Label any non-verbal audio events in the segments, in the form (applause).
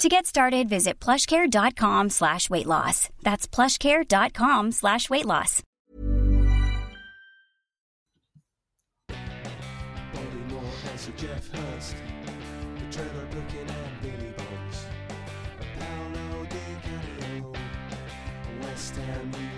To get started, visit plushcare.com slash weight loss. That's plushcare.com slash weight loss. Bobby Moore Geoff Hurst, and Billy Bonds, Paolo West Ham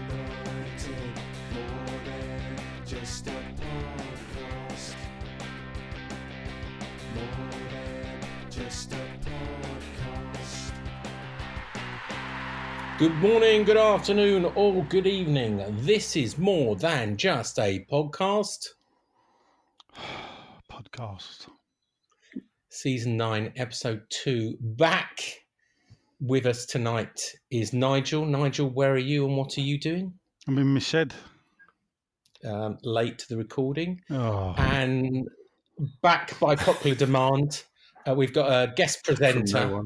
Good morning, good afternoon, or good evening. This is more than just a podcast. (sighs) podcast. Season 9, episode 2. Back with us tonight is Nigel. Nigel, where are you and what are you doing? I'm in my shed. Um, late to the recording. Oh, And back by popular demand, uh, we've got a guest presenter.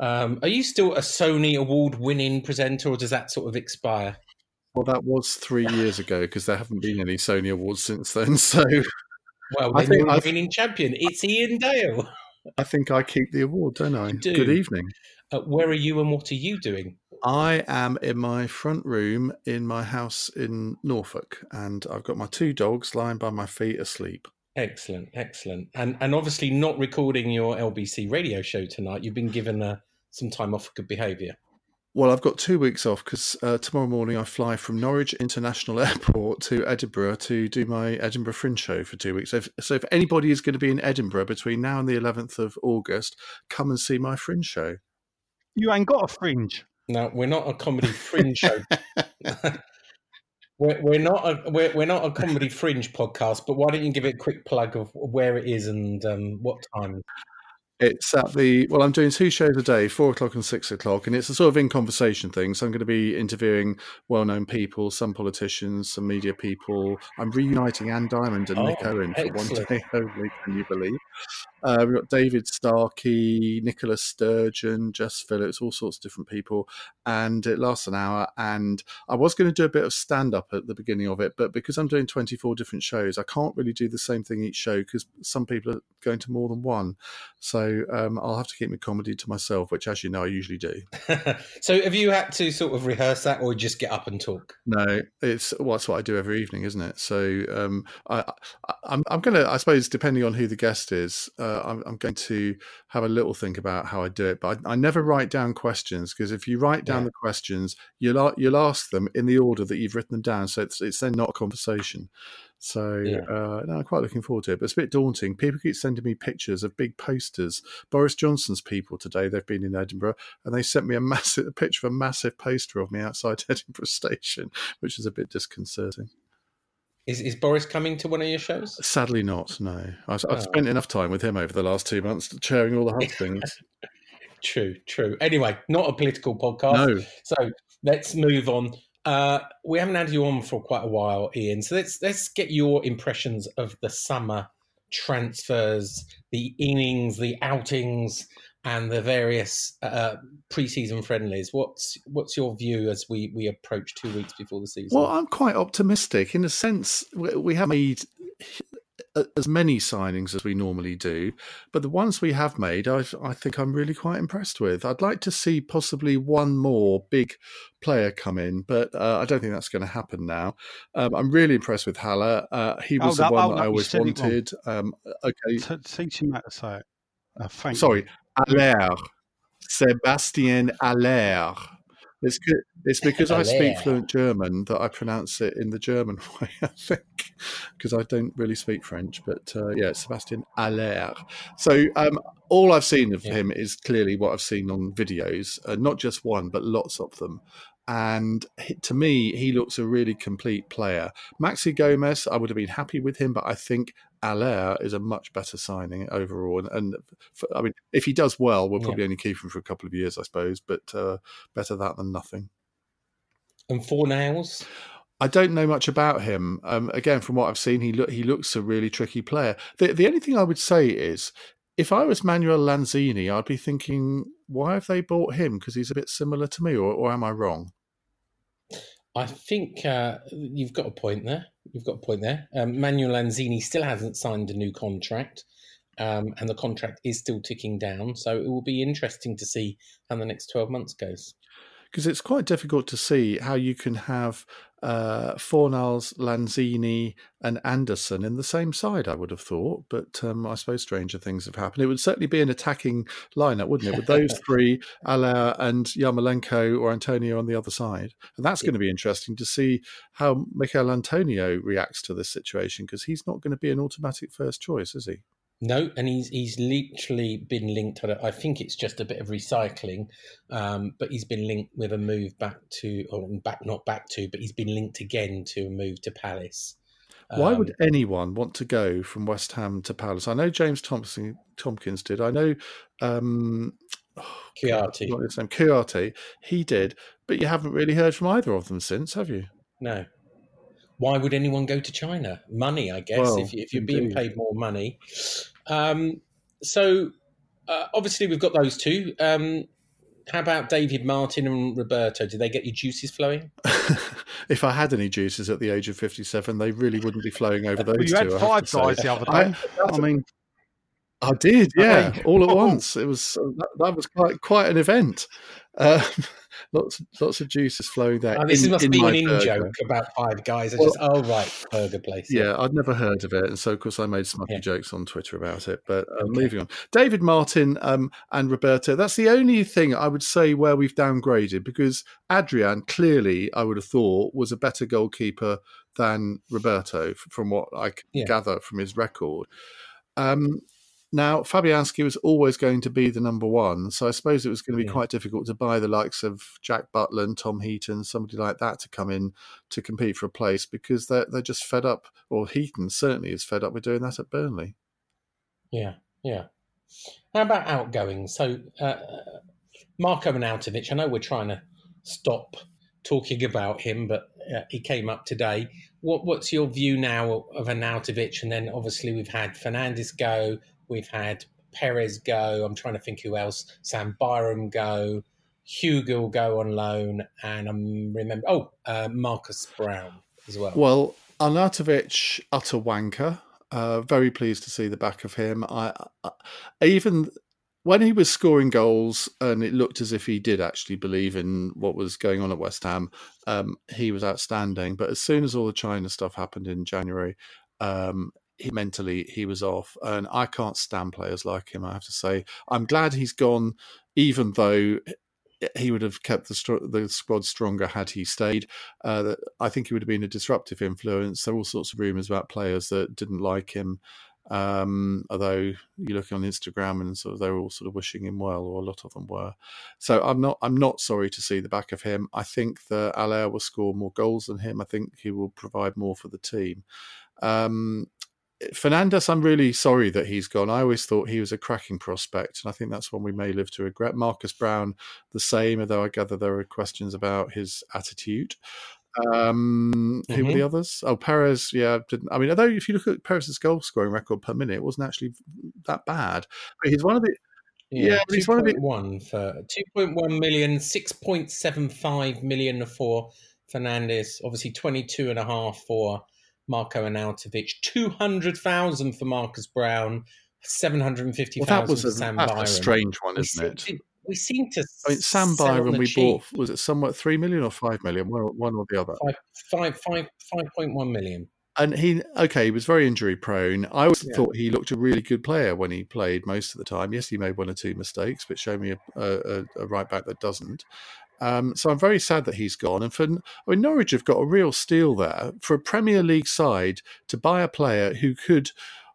Um, are you still a Sony award winning presenter or does that sort of expire? Well, that was three years ago because there haven't been any Sony Awards since then. (laughs) So Well, I think a I've- champion. It's Iain Dale. I think I keep the award, don't I? Do. Good evening. Uh, where are you and what are you doing? I am in my front room in my house in Norfolk, and I've got my two dogs lying by my feet asleep. Excellent, excellent, and and obviously not recording your LBC radio show tonight. You've been given uh, some time off for good behaviour. Well, I've got two weeks off because uh, tomorrow morning I fly from Norwich International (laughs) Airport to Edinburgh to do my Edinburgh Fringe show for two weeks. So if, so if anybody is going to be in Edinburgh between now and the 11th of August, come and see my Fringe show. You ain't got a fringe. Now we're not a comedy fringe show. (laughs) (laughs) we're, we're not a we're, we're not a comedy fringe podcast. But why don't you give it a quick plug of where it is and um, what time? It's at the well, I'm doing two shows a day, four o'clock and six o'clock, and it's a sort of in conversation thing. So I'm going to be interviewing well-known people, some politicians, some media people. I'm reuniting Anne Diamond and Nick Oh, Owen for one excellent. day (laughs) only. Can you believe? Uh, we've got David Starkey, Nicola Sturgeon, Jess Phillips, all sorts of different people, and it lasts an hour. And I was going to do a bit of stand-up at the beginning of it, but because I'm doing 24 different shows, I can't really do the same thing each show because some people are going to more than one. So um, I'll have to keep my comedy to myself, which, as you know, I usually do. (laughs) so have you had to sort of rehearse that, or just get up and talk? No, it's well, that's what I do every evening, isn't it? So um, I, I, I'm, I'm going to, I suppose, depending on who the guest is, uh, I'm, I'm going to have a little think about how I do it. But I, I never write down questions because if you write down Yeah. the questions, you'll you'll ask them in the order that you've written them down. So it's it's then not a conversation. So Yeah. uh, no, I'm quite looking forward to it, but it's a bit daunting. People keep sending me pictures of big posters. Boris Johnson's people today, they've been in Edinburgh, and they sent me a (laughs) massive a picture of a massive poster of me outside (laughs) Edinburgh Station, which is a bit disconcerting. Is is Boris coming to one of your shows? Sadly, not. No, I've, Oh. I've spent enough time with him over the last two months chairing all the hard (laughs) things. True, true. Anyway, not a political podcast. no, So let's move on. Uh, we haven't had you on for quite a while, Ian. So let's let's get your impressions of the summer transfers, the innings, the outings, and the various uh, preseason friendlies. What's what's your view as we we approach two weeks before the season? Well, I'm quite optimistic in a sense. We we have made as many signings as we normally do, but the ones we have made, I, I think I'm really quite impressed with. I'd like to see possibly one more big player come in, but uh, I don't think that's going to happen now. Um, I'm really impressed with Haller. Uh, he was Hold the up, one hold that I always said it wrong. wanted. Um, okay, T- teach him how to say it. Uh, thank sorry, you. Aller, Sébastien Aller. It's good. It's because I speak fluent German that I pronounce it in the German (laughs) way. I think because I don't really speak French, but uh, yeah, Sebastian Aller. So um, all I've seen of Yeah. him is clearly what I've seen on videos, uh, not just one, but lots of them. And to me, he looks a really complete player. Maxi Gomez, I would have been happy with him, but I think Aller is a much better signing overall. And, and f I mean, if he does well, we'll Yeah. probably only keep him for a couple of years, I suppose. But uh, better that than nothing. And Fornals. I don't know much about him. Um, again, from what I've seen, he look he looks a really tricky player. The the only thing I would say is, if I was Manuel Lanzini, I'd be thinking, why have they bought him? Because he's a bit similar to me, or, or am I wrong? I think uh, you've got a point there. You've got a point there. Um, Manuel Lanzini still hasn't signed a new contract, um, and the contract is still ticking down. So it will be interesting to see how the next twelve months goes. Because it's quite difficult to see how you can have uh, Fornals, Lanzini, and Anderson in the same side. I would have thought, but um, I suppose stranger things have happened. It would certainly be an attacking lineup, wouldn't it? With those (laughs) three, Allaire and Yarmolenko or Antonio on the other side, and that's going to be interesting to see how Michael Antonio reacts to this situation because he's not going to be an automatic first choice, is he? No, and he's he's literally been linked. To, I think it's just a bit of recycling, um, but he's been linked with a move back to, or back not back to, but he's been linked again to a move to Palace. Why would Um, anyone want to go from West Ham to Palace? I know James Thompson Tomkins did. I know um, (sighs) his he did, but you haven't really heard from either of them since, have you? No. Why would anyone go to China? Money, I guess. Well, if, you, if you're being paid more money. Um, so uh, obviously we've got those two. Um, how about David Martin and Roberto? Did they get your juices flowing? (laughs) if I had any juices at the age of 57, they really wouldn't be flowing over those Well, you two. had I five guys the other day. I mean, I did, yeah, all at (laughs) once. It was that, that was quite quite an event. Um, lots lots of juices flowing there. Oh, this in- must be an in burger. joke about five guys. I Well- just, oh, right, burger place. Yeah, I'd never heard of it, and so of course I made smutty Yeah. jokes on Twitter about it. But um, Okay. moving on, David Martin um, and Roberto. That's the only thing I would say where we've downgraded because Adrian clearly I would have thought was a better goalkeeper than Roberto, from what I can Yeah. gather from his record. Um, now Fabianski was always going to be the number one, so I suppose it was going to be Yeah. quite difficult to buy the likes of Jack Butland, Tom Heaton, somebody like that to come in to compete for a place because they're they're just fed up. Or Heaton certainly is fed up with doing that at Burnley. Yeah, yeah. How about outgoing? So, uh, Marko Arnautovic, I know we're trying to stop talking about him, but uh, he came up today. What, what's your view now of Arnautovic? And then obviously we've had Fernandez go, we've had Perez go. I'm trying to think who else. Sam Byram go. Hugo go on loan, and I'm remember. Oh, uh, Marcus Browne as well. Well, Arnautovic, utter wanker. Uh, very pleased to see the back of him. I, I even when he was scoring goals and it looked as if he did actually believe in what was going on at West Ham, um, he was outstanding. But as soon as all the China stuff happened in January, um, he, mentally he was off, and I can't stand players like him. I have to say, I'm glad he's gone, even though he would have kept the, the squad stronger had he stayed. Uh, I think he would have been a disruptive influence. There were all sorts of rumours about players that didn't like him. Um, although you look on Instagram and sort of they were all sort of wishing him well, or a lot of them were. So I'm not I'm not sorry to see the back of him. I think that Allaire will score more goals than him. I think he will provide more for the team. Um, Fernandez, I'm really sorry that he's gone. I always thought he was a cracking prospect, and I think that's one we may live to regret. Marcus Browne, the same, although I gather there are questions about his attitude. Um, Who were the others? Oh, Perez. Yeah, didn't. I mean, although if you look at Perez's goal scoring record per minute, it wasn't actually that bad. But he's one of the Yeah, but he's one of the- one for 2.1 million, 6.75 million for Fernandez, obviously 22 and a half for Marko Arnautovic, 200,000 for Marcus Browne, 750,000 well, that was for a, Sam that's Byram. a strange one, isn't it? to, we seem to I mean, Sam Byram we cheap. bought was it somewhat three million or five million, one or, one or the other. Five, five, five, 5.1 million. And he, okay, he was very injury prone. I always Yeah. thought he looked a really good player when he played most of the time. Yes, he made one or two mistakes, but show me a, a, a right back that doesn't. Um, so I'm very sad that he's gone. And for I mean, Norwich have got a real steal there for a Premier League side to buy a player who could.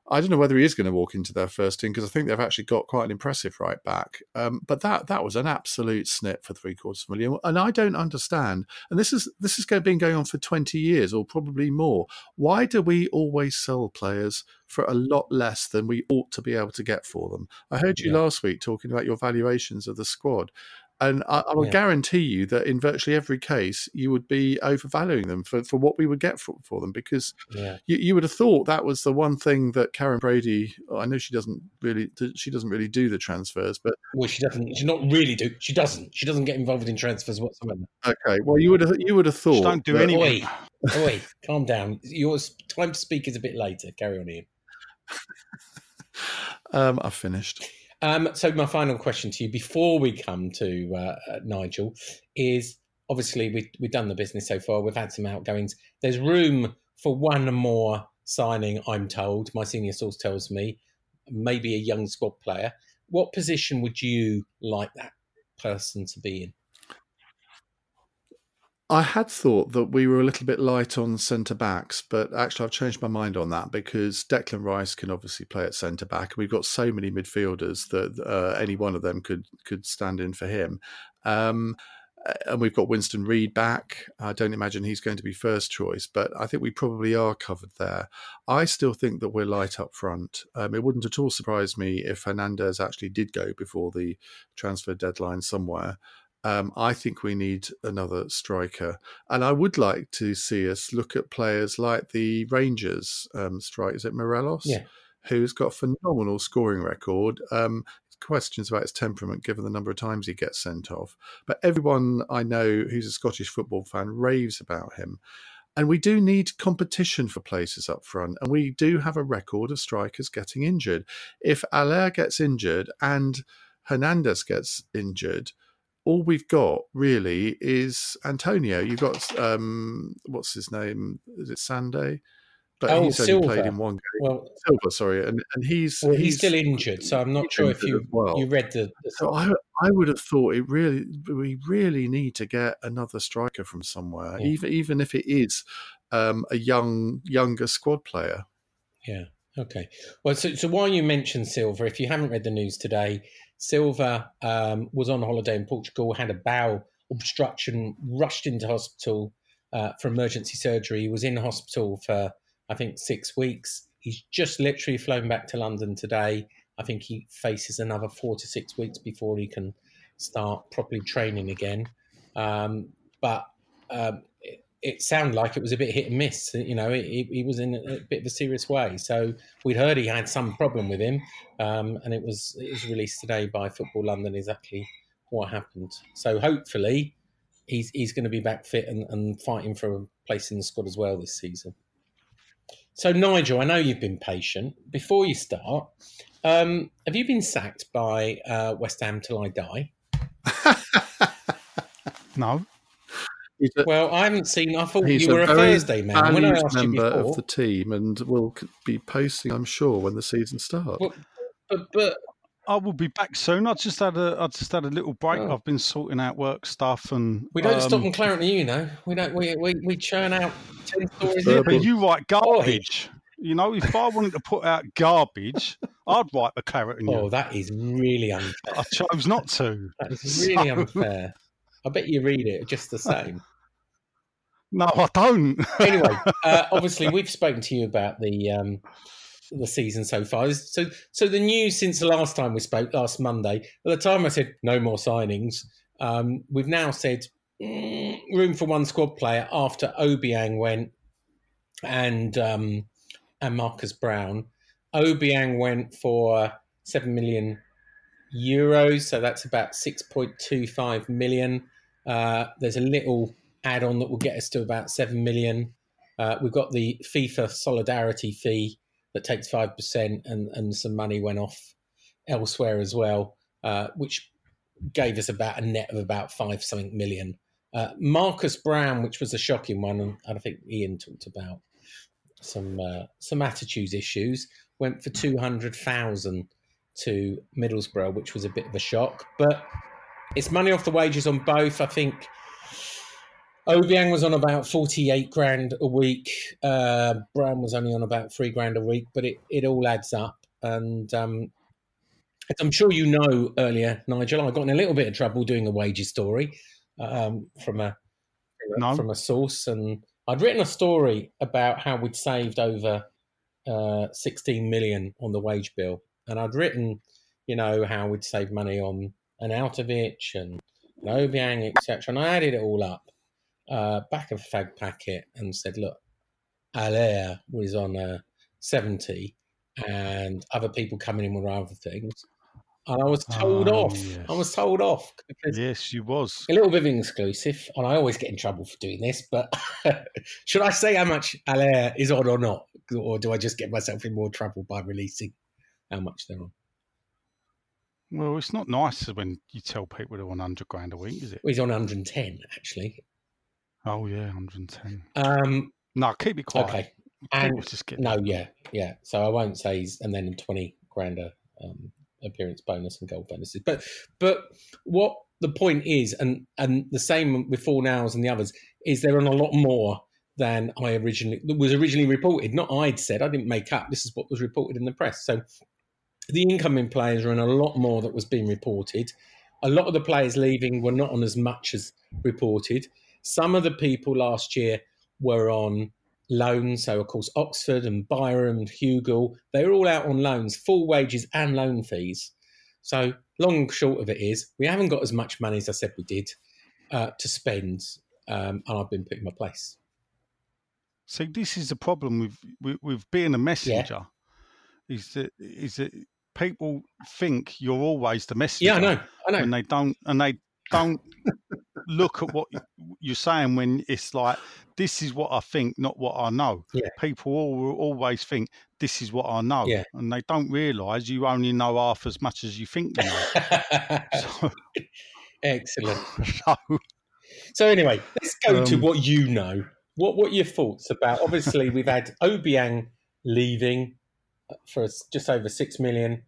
I don't know whether he is going to walk into their first team because I think they've actually got quite an impressive right back. Um, but that that was an absolute snip for three quarters of a million, and I don't understand. And this is this has been going on for twenty years or probably more. Why do we always sell players for a lot less than we ought to be able to get for them? I heard you Yeah. last week talking about your valuations of the squad. And I, I will Yeah. guarantee you that in virtually every case, you would be overvaluing them for, for what we would get for, for them because Yeah. you, you would have thought that was the one thing that Karren Brady. I know she doesn't really she doesn't really do the transfers, but Well, she doesn't. She's not really do. She doesn't. She doesn't get involved in transfers whatsoever. okay. Well, you would have you would have thought. Just don't do that- anything. Oi, oi, calm down. Your time to speak is a bit later. Carry on, Ian. (laughs) Um, I've finished. Um, so my final question to you before we come to uh, uh, Nigel is obviously we, we've done the business so far. We've had some outgoings. There's room for one more signing. I'm told. My senior source tells me maybe a young squad player. What position would you like that person to be in? I had thought that we were a little bit light on centre backs, but actually I've changed my mind on that because Declan Rice can obviously play at centre back, and we've got so many midfielders that uh, any one of them could could stand in for him. Um, and we've got Winston Reid back. I don't imagine he's going to be first choice, but I think we probably are covered there. I still think that we're light up front. Um, it wouldn't at all surprise me if Hernandez actually did go before the transfer deadline somewhere. Um, I think we need another striker, and I would like to see us look at players like the Rangers um, strike. Is it Morelos? Yeah. who's got a phenomenal scoring record. Um, questions about his temperament, given the number of times he gets sent off. But everyone I know who's a Scottish football fan raves about him. And we do need competition for places up front. And we do have a record of strikers getting injured. If Allaire gets injured and Hernandez gets injured, all we've got really is Antonio. You've got um, what's his name? Is it Sande? But Oh, he's only played in one game. Well, Silva, sorry, and and he's well he's, still injured, so I'm not sure if you well. you read the. the So I I would have thought it really we really need to get another striker from somewhere, Yeah. even even if it is um, a young younger squad player. Yeah. Okay. Well, so, so while you mentioned Silva, if you haven't read the news today, Silva um, was on holiday in Portugal, had a bowel obstruction, rushed into hospital uh, for emergency surgery. He was in hospital for, I think, six weeks. He's just literally flown back to London today. I think he faces another four to six weeks before he can start properly training again. Um, but um, it, sounded like it was a bit hit and miss. You know, he, he was in a, a bit of a serious way. So we'd heard he had some problem with him, um, and it was it was released today by Football London exactly what happened. So hopefully, he's he's going to be back fit and, and fighting for a place in the squad as well this season. So Nigel, I know you've been patient. Before you start, um, have you been sacked by uh, West Ham till I die? (laughs) No. He's a, Well, I haven't seen. I thought he's you were a, very Thursday man. When I valued asked you before, of the team, and will be posting, I'm sure, when the season starts. Well, but, but I will be back soon. I just had a I just had a little break. Oh. I've been sorting out work stuff and we don't stop um, in Clarendon, you know. We don't. We we, we churn out ten stories. Yeah, but you write garbage. You know, if I wanted to put out garbage, I'd write the carrot and Oh, you. that is really unfair. I chose not to. That is really (laughs) So- unfair. I bet you read it just the same. No, I don't. (laughs) anyway, uh, obviously we've spoken to you about the um, the season so far. So, so the news since the last time we spoke last Monday. At the time, I said no more signings. Um, we've now said mm, room for one squad player after Obiang went and um, and Marcus Browne. Obiang went for seven million euros, so that's about six point two five million. Uh, there's a little add-on that will get us to about seven million. Uh, we've got the FIFA solidarity fee that takes five percent, and and some money went off elsewhere as well, uh, which gave us about a net of about five something million. Uh, Marcus Browne, which was a shocking one, and I think Ian talked about some uh, some attitudes issues, went for two hundred thousand to Middlesbrough, which was a bit of a shock. But It's money off the wages on both. I think Obiang was on about 48 grand a week. Uh, Browne was only on about three grand a week, but it, it all adds up. And um, as I'm sure you know earlier, Nigel, I got in a little bit of trouble doing a wages story um, from a No. from a source, and I'd written a story about how we'd saved over uh, 16 million on the wage bill, and I'd written, you know, how we'd save money on an Altovich and an Obiang, etc. And I added it all up, uh, back of a fag packet, and said, look, Alair was on uh, 70, and other people coming in with other things. And I was told Oh, off. yes. I was told off because Yes, you was. a little bit of an exclusive, and I always get in trouble for doing this. But (laughs) should I say how much Alair is on or not, or do I just get myself in more trouble by releasing how much they're on? Well, it's not nice when you tell people they're on 100 grand a week, is it? Well, he's on 110 actually. Oh, yeah, 110. Um, No, keep it quiet. okay, and just get no, yeah, yeah. So I won't say he's and then 20 grander um, appearance bonus and gold bonuses. But but what the point is, and and the same with Fornals and the others, is they're on a lot more than I originally was originally reported. Not I'd said. I didn't make up. This is what was reported in the press. So the incoming players are on a lot more that was being reported. A lot of the players leaving were not on as much as reported. Some of the people last year were on loan. So, of course, Oxford and Byram and Hugill, they were all out on loans, full wages and loan fees. So, long and short of it is, we haven't got as much money as I said we did uh, to spend, um, and I've been put in my place. So this is the problem with with, with being a messenger. Is that is that people think you're always the messenger. Yeah, I know, I know. and they don't and they don't (laughs) look at what you're saying when it's like this is what I think, not what I know. Yeah. People all, always think this is what I know, Yeah. and they don't realise you only know half as much as you think you know. (laughs) so, Excellent. (laughs) so, So anyway, let's go to Um, what you know. What what are your thoughts about? Obviously, we've had Obiang leaving uh, for just over six million.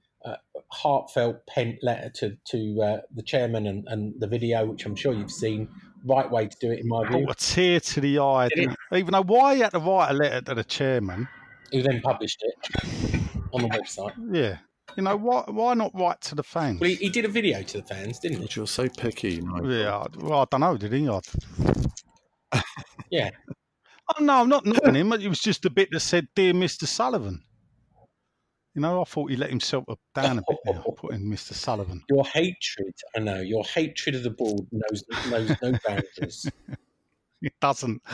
Heartfelt pent letter to to uh, the chairman and, and the video, which I'm sure you've seen. Right way to do it, in my view. brought a tear to the eye. It? didn't? Even though why he had to write a letter to the chairman? Who then published it on the website. Yeah, you know why? Why not write to the fans? Well, he, he did a video to the fans, didn't he? God, You're so picky. Nigel. Yeah, well, I don't know, did he? I, Yeah. (laughs) oh, no, I'm not knocking him. It was just a bit that said, "Dear Mr. Sullivan." You know, I thought he let himself down a bit there, (laughs) putting Mr. Sullivan. Your hatred, I know, your hatred of the board knows knows no (laughs) boundaries. It doesn't. (laughs)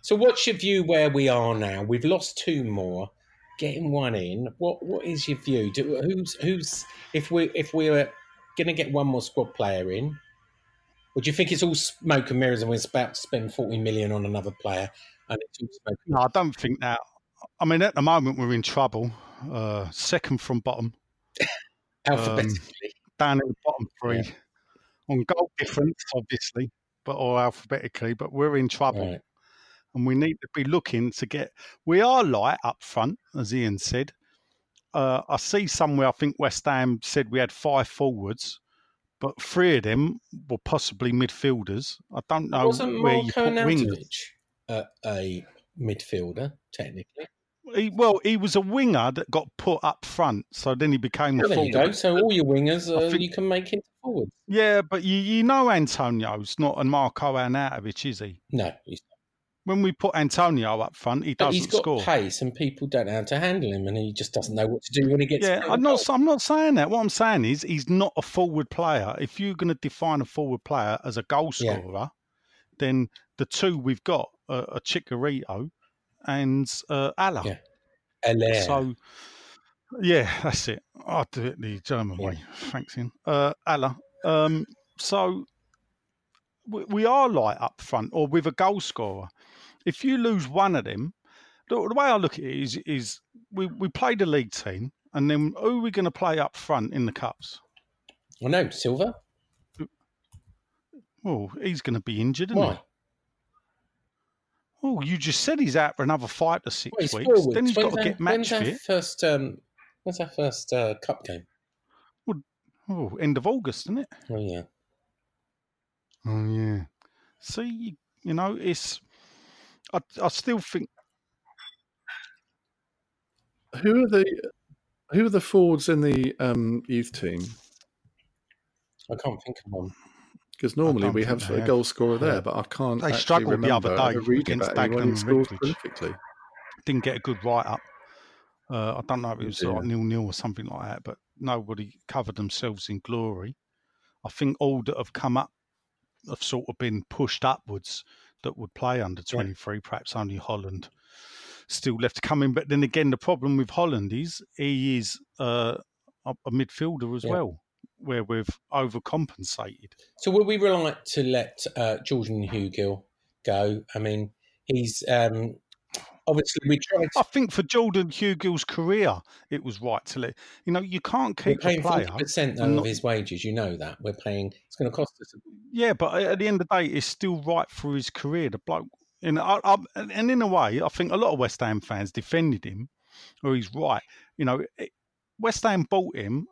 So, what's your view where we are now? We've lost two more, getting one in. What What is your view? Do, who's Who's if we if we were going to get one more squad player in? Would you think it's all smoke and mirrors and we're about to spend forty million on another player and it's all smoke? No, I don't think that. I mean, at the moment we're in trouble. Uh, second from bottom, (laughs) Alphabetically, down in the bottom three, on goal difference, obviously, but or alphabetically. But we're in trouble. right? and we need to be looking to get. We are light up front, as Ian said. Uh, I see somewhere. I think West Ham said we had five forwards, but three of them were possibly midfielders. I don't know Wasn't where Marko you put wingers. Nautovic uh, a midfielder technically? He, well, he was a winger that got put up front, so then he became Well, a there you forward. go. So all your wingers uh, think- you can make into forwards. Yeah, but you, you know Antonio's not a Marko Arnautovic, is he? No, he's When we put Antonio up front, he But doesn't score. he's got score. pace, and people don't know how to handle him, and he just doesn't know what to do when he gets. Yeah, I'm not. goal. I'm not saying that. What I'm saying is, he's not a forward player. If you're going to define a forward player as a goal Yeah. scorer, then the two we've got are, are Chicharito and uh, Alla. Yeah. Allaire. So, yeah, that's it. I'll do it the German Yeah. way. Thanks, Ian. Uh, Alla. Um, so we, we are light up front, or with a goal scorer. If you lose one of them, the, the way I look at it is, is we, we play the league team, and then who are we going to play up front in the cups? I know Silva. Well, he's going to be injured, isn't Why? he? Oh, you just said he's out for another five to six Well, he's weeks. forwards. Then he's When's got to get match when's our. First, um, when's our first uh, cup game? Oh, end of August, isn't it? Oh yeah. Oh yeah. See, you, you know, it's. I, I still think Who are the who are the forwards in the um, youth team? I can't think of one. Because normally we have a have. goal scorer there, Yeah. but I can't. They struggled the other day against Dagenham prolifically. didn't get a good write up. Uh, I don't know if it was dear. like nil nil or something like that, but nobody covered themselves in glory. I think all that have come up have sort of been pushed upwards that would play under 23, perhaps only Holland still left to come in. But then again, the problem with Holland is he is uh, a, a midfielder as Yeah. well, where we've overcompensated. So will we rely to let uh, Jordan Hugill go? I mean, he's um, obviously we tried. I think for Jordan Hugill's career, it was right to let you know you can't We're keep a paying forty percent and of his wages. You know that we're paying. It's going to cost us. Yeah, but at the end of the day, it's still right for his career. The bloke, and I, I, and in a way, I think a lot of West Ham fans defended him, or he's right. You know, it, West Ham bought him,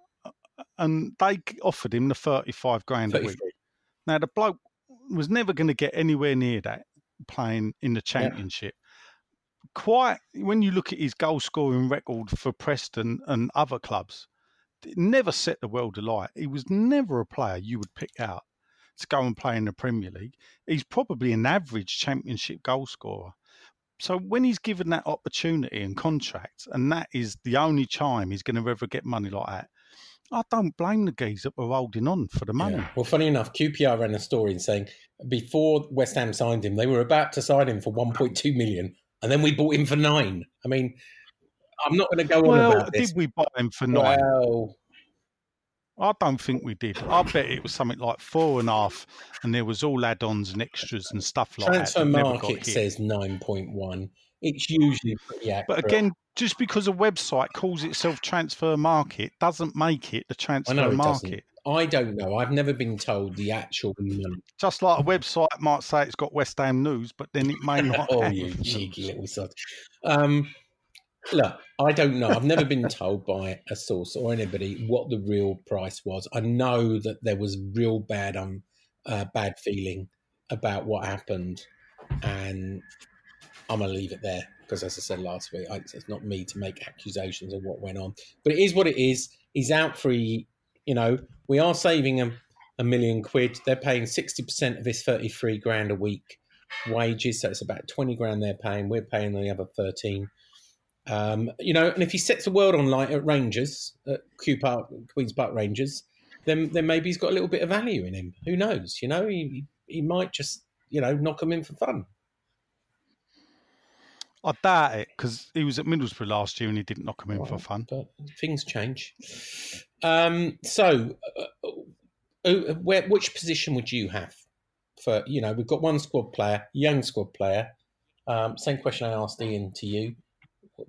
and they offered him the thirty-five grand a week. Now the bloke was never going to get anywhere near that playing in the championship. Quite when you look at his goal scoring record for Preston and other clubs, it never set the world alight. He was never a player you would pick out to go and play in the Premier League. He's probably an average championship goal scorer. So when he's given that opportunity and contract, and that is the only time he's going to ever get money like that, I don't blame the geezer for holding on for the money. Yeah. Well, funny enough, QPR ran a story saying before West Ham signed him, they were about to sign him for 1.2 million, and then we bought him for nine. I mean, I'm not going to go on about this. did we buy him for nine? Well, I don't think we did. I bet it was something like four and a half, and there was all add-ons and extras and stuff like transfer that. that got market says 9.1. It's usually pretty accurate. But again, just because a website calls itself Transfer Market doesn't make it the I transfer know it doesn't. market. I don't know. I've never been told the actual money. Just like a website might say it's got West Ham news, but then it may not. (laughs) oh, have you cheeky little sod. Um, look, I don't know. I've never been told by a source or anybody what the real price was. I know that there was real bad um uh, bad feeling about what happened, and I'm gonna leave it there because, as I said last week, I, it's not me to make accusations of what went on. But it is what it is. He's out for you know. We are saving him a million quid. They're paying sixty percent of his thirty-three grand a week wages, so it's about twenty grand they're paying. We're paying the other thirteen. Um, you know, and if he sets the world on light at Rangers, at Q Park, Queens Park Rangers, then then maybe he's got a little bit of value in him. Who knows? You know, he he might just you know knock him in for fun. I doubt it because he was at Middlesbrough last year and he didn't knock him in for fun. But things change. Um, so, uh, uh, where which position would you have for? You know, we've got one squad player, young squad player. Um, same question I asked Ian to you.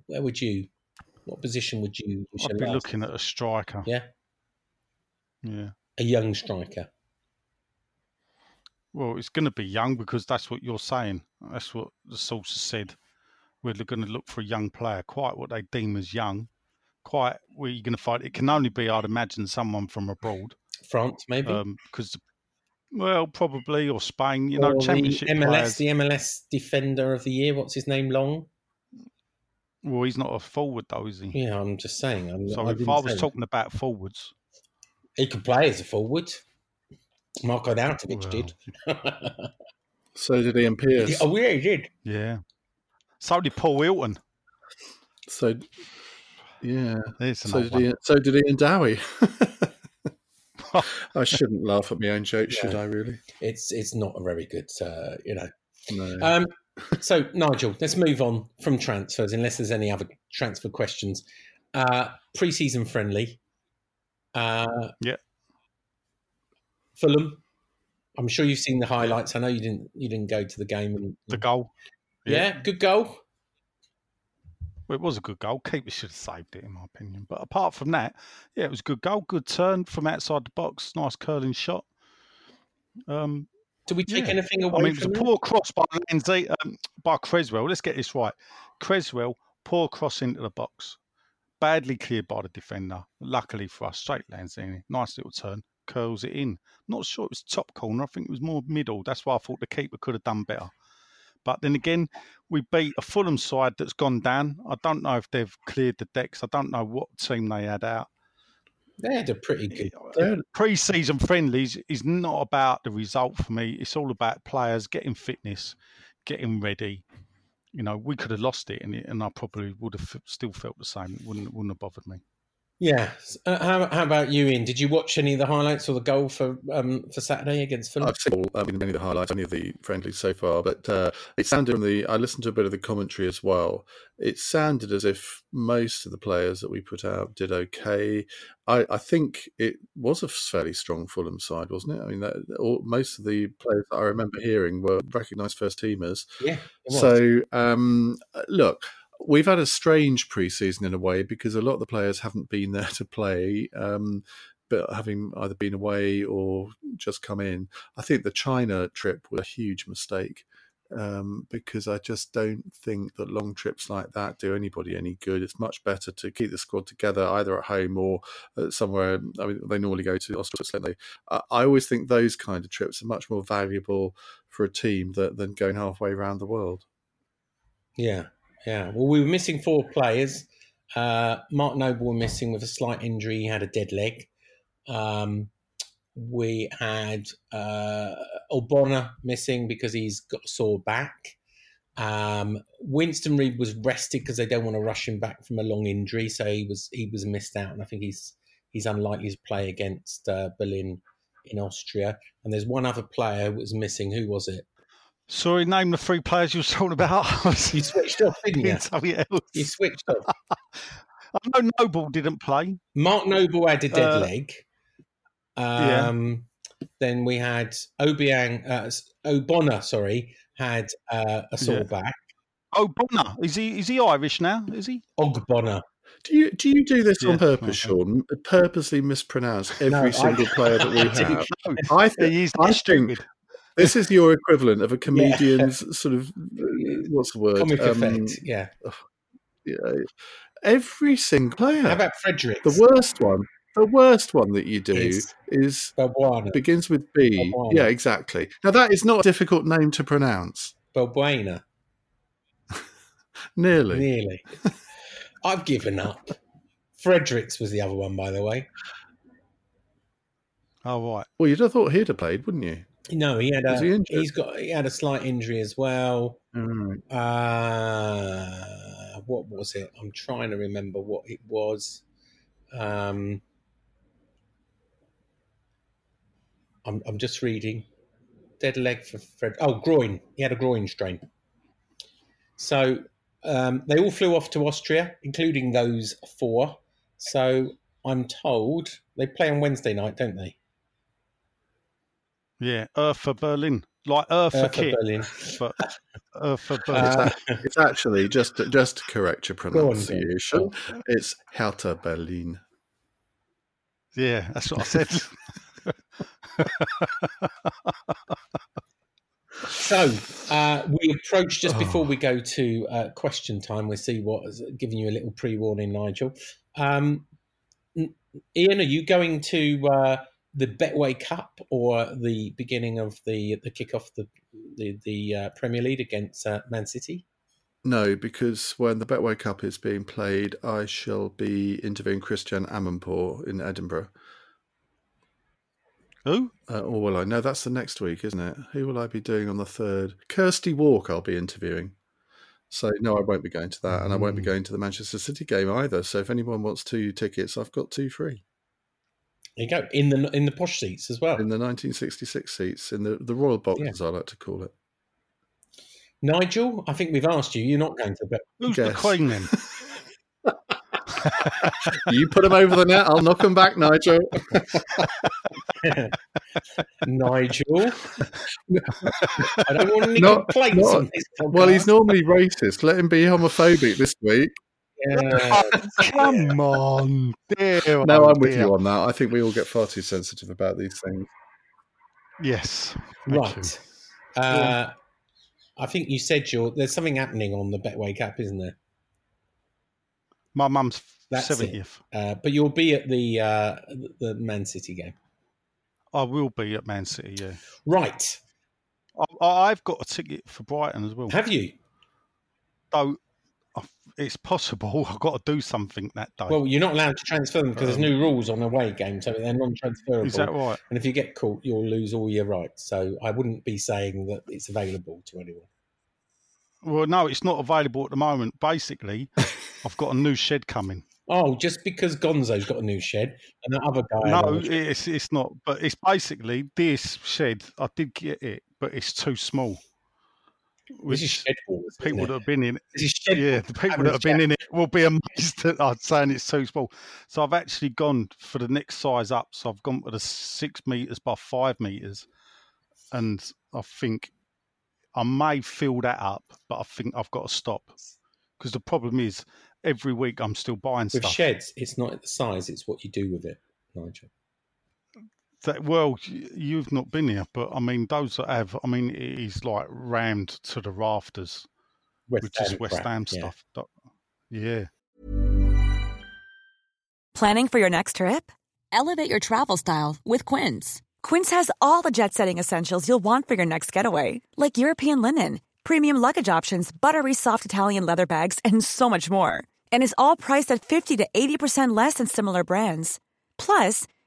Where would you? What position would you? I'd be looking at a striker. Yeah, Yeah. a young striker. Well, it's going to be young because that's what you're saying. That's what the sources said. We're going to look for a young player, quite what they deem as young. Quite where you're going to find it can only be, I'd imagine, someone from abroad. France, maybe. Um, because, well, probably or Spain. You know, championship the MLS, players. the MLS Defender of the Year. What's his name? Long. Well, he's not a forward though, is he? Yeah, I'm just saying. I'm, So I if I was say- talking about forwards, he could play as a forward. Marko Arnautovic Well, did. (laughs) So did Ian oh, Pearce. oh yeah, he did. yeah. So did Paul Hilton. So yeah. So did, one. Ian, so did Ian Dowie. (laughs) I shouldn't laugh at my own joke, should I? Really? It's it's not a very good, uh, you know. No. Um, so Nigel, let's move on from transfers, unless there's any other transfer questions. Uh, pre-season friendly. Uh, Yeah. Fulham. I'm sure you've seen the highlights. I know you didn't. You didn't go to the game. And, The goal. Yeah. good goal. Well, it was a good goal. Keeper should have saved it, in my opinion. But apart from that, yeah, it was a good goal. Good turn from outside the box. Nice curling shot. Um, Do we take Yeah. anything away? I mean, it was a poor cross by Lindsay, um, by Cresswell. Let's get this right. Cresswell, poor cross into the box. Badly cleared by the defender. Luckily for us, straight Lanzini. Nice little turn. curls it in. Not sure it was top corner. I think it was more middle. That's why I thought the keeper could have done better. But then again, we beat a Fulham side that's gone down. I don't know if they've cleared the decks. I don't know what team they had out. They had a pretty good. They're- Pre-season friendlies is not about the result for me. It's all about players getting fitness, getting ready. You know, we could have lost it, and, it, and I probably would have f- still felt the same. It wouldn't wouldn't have bothered me. Yeah. Uh, how, how about you, Ian? Did you watch any of the highlights or the goal for um, for Saturday against Fulham? I've seen all, I mean, many of the highlights, only of the friendlies so far, but uh, it sounded from the. I listened to a bit of the commentary as well. It sounded as if most of the players that we put out did okay. I, I think it was a fairly strong Fulham side, wasn't it? I mean, that, all, most of the players that I remember hearing were recognised first teamers. yeah. So, um, look, we've had a strange preseason in a way because a lot of the players haven't been (laughs) there to play, um, but having either been away or just come in. I think the China trip was a huge mistake. Um, because I just don't think that long trips like that do anybody any good. It's much better to keep the squad together either at home or uh, somewhere. I mean, they normally go to Australia. don't they? I, I always think those kind of trips are much more valuable for a team that, than going halfway around the world. Yeah, yeah. Well, we were missing four players. Uh, Mark Noble were missing with a slight injury. He had a dead leg. Um, we had uh, Obonna missing because he's got a sore back. Um, Winston Reid was rested because they don't want to rush him back from a long injury, so he was he was missed out, and I think he's he's unlikely to play against uh, Berlin in Austria. And there's one other player who was missing. Who was it? Sorry, name the three players you were talking about. I (laughs) You switched off, didn't you? something else. You switched off. (laughs) I know Noble didn't play. Mark Noble had a dead Uh, leg. yeah. Um, Then we had Obiang, uh, Obonna, sorry, had uh, a sore Yeah. back. Oh, Bonner. Is he is he Irish now? Is he? Ogbonna. Do you do you do this Yeah, on purpose, okay. Sean? Purposely mispronounce every No, I- single (laughs) player that we I didn't have. No, I think he's is I that think stupid. This is your equivalent of a (laughs) comedian's sort of (laughs) what's the word? Comic Um, effect. Yeah. yeah, every single player. How about Fredericks? the worst one? The worst one that you do Is is Balbuena. begins with B. Balbuena. Yeah, exactly. Now that is not a difficult name to pronounce. Balbuena. (laughs) Nearly. Nearly. I've given up. Fredericks was the other one, by the way. Oh right. Well, you'd have thought he'd have played, wouldn't you? No, he had a he he's got. He had a slight injury as well. Mm. Uh, what was it? I'm trying to remember what it was. Um, I'm, I'm just reading. Dead leg for Fred. Oh, groin. He had a groin strain. So um, they all flew off to Austria, including those four. So I'm told they play on Wednesday night, don't they? Yeah, Earth for Berlin. Like Earth for kit, Berlin. but Earth for Berlin. Uh, (laughs) It's actually just just to correct your Go on, pronunciation. It's Hertha Berlin. yeah, that's what I said. (laughs) So uh, we approach just before we go to uh, question time. We'll see what is giving you a little pre-warning, Nigel. Um, Ian, are you going to uh, the Betway Cup or the beginning of the the kickoff the the, the uh, Premier League against uh, Man City? No, because when the Betway Cup is being played, I shall be interviewing Christiane Amanpour in Edinburgh. Who? Uh, or will I? No, that's the next week, isn't it? Who will I be doing on the third? Kirsty Wark, I'll be interviewing. So no, I won't be going to that, and I won't be Mm. going to the Manchester City game either. So if anyone wants two tickets, I've got two free There you go in the in the posh seats as well. in the 1966 seats in the the Royal Box, Yeah. as I like to call it. Nigel, I think we've asked you. You're not going to Bet. Who's the Guess. Queen then? (laughs) You put them over the net, I'll knock them back, Nigel. (laughs) Nigel, I don't want any Not- complaints not- on this podcast. Well, he's normally racist. Let him be homophobic this week. Yeah. Come on, dear. No, I'm with dear. you on that. I think we all get far too sensitive about these things. Yes. Right. Uh, I think you said you're, there's something happening on the Betway Cup, isn't there? My mum's That's it. seventieth. Uh, but you'll be at the uh, the Man City game. I will be at Man City. Yeah, Right. I, I've got a ticket for Brighton as well. Have you? So I- it's possible (laughs) I've got to do something that day. Well, you're not allowed to transfer them because there's new rules on away games, so they're non-transferable. Um, Is that right? And if you get caught, you'll lose all your rights. So I wouldn't be saying that it's available to anyone. Well, no, it's not available at the moment. Basically, (laughs) I've got a new shed coming. Oh, just because Gonzo's got a new shed and that other guy. No, it's it's not. But it's basically this shed. I did get it, but it's too small. This is Which shed wars. people that have been in it, This is shed yeah, the people that have been in it will be amazed that I'm uh, saying it's too small. So I've actually gone for the next size up. So I've gone for the six meters by five meters, and I think I may fill that up, but I think I've got to stop because the problem is every week I'm still buying stuff. With stuff. sheds, it's not the size; it's what you do with it, Nigel. That, well, you've not been here, but I mean, those that have, I mean, it is like rammed to the rafters, West which is West Ham yeah. stuff. That- yeah. Planning for your next trip? Elevate your travel style with Quince. Quince has all the jet setting essentials you'll want for your next getaway, like European linen, premium luggage options, buttery soft Italian leather bags, and so much more. And is all priced at 50 to 80% less than similar brands. Plus,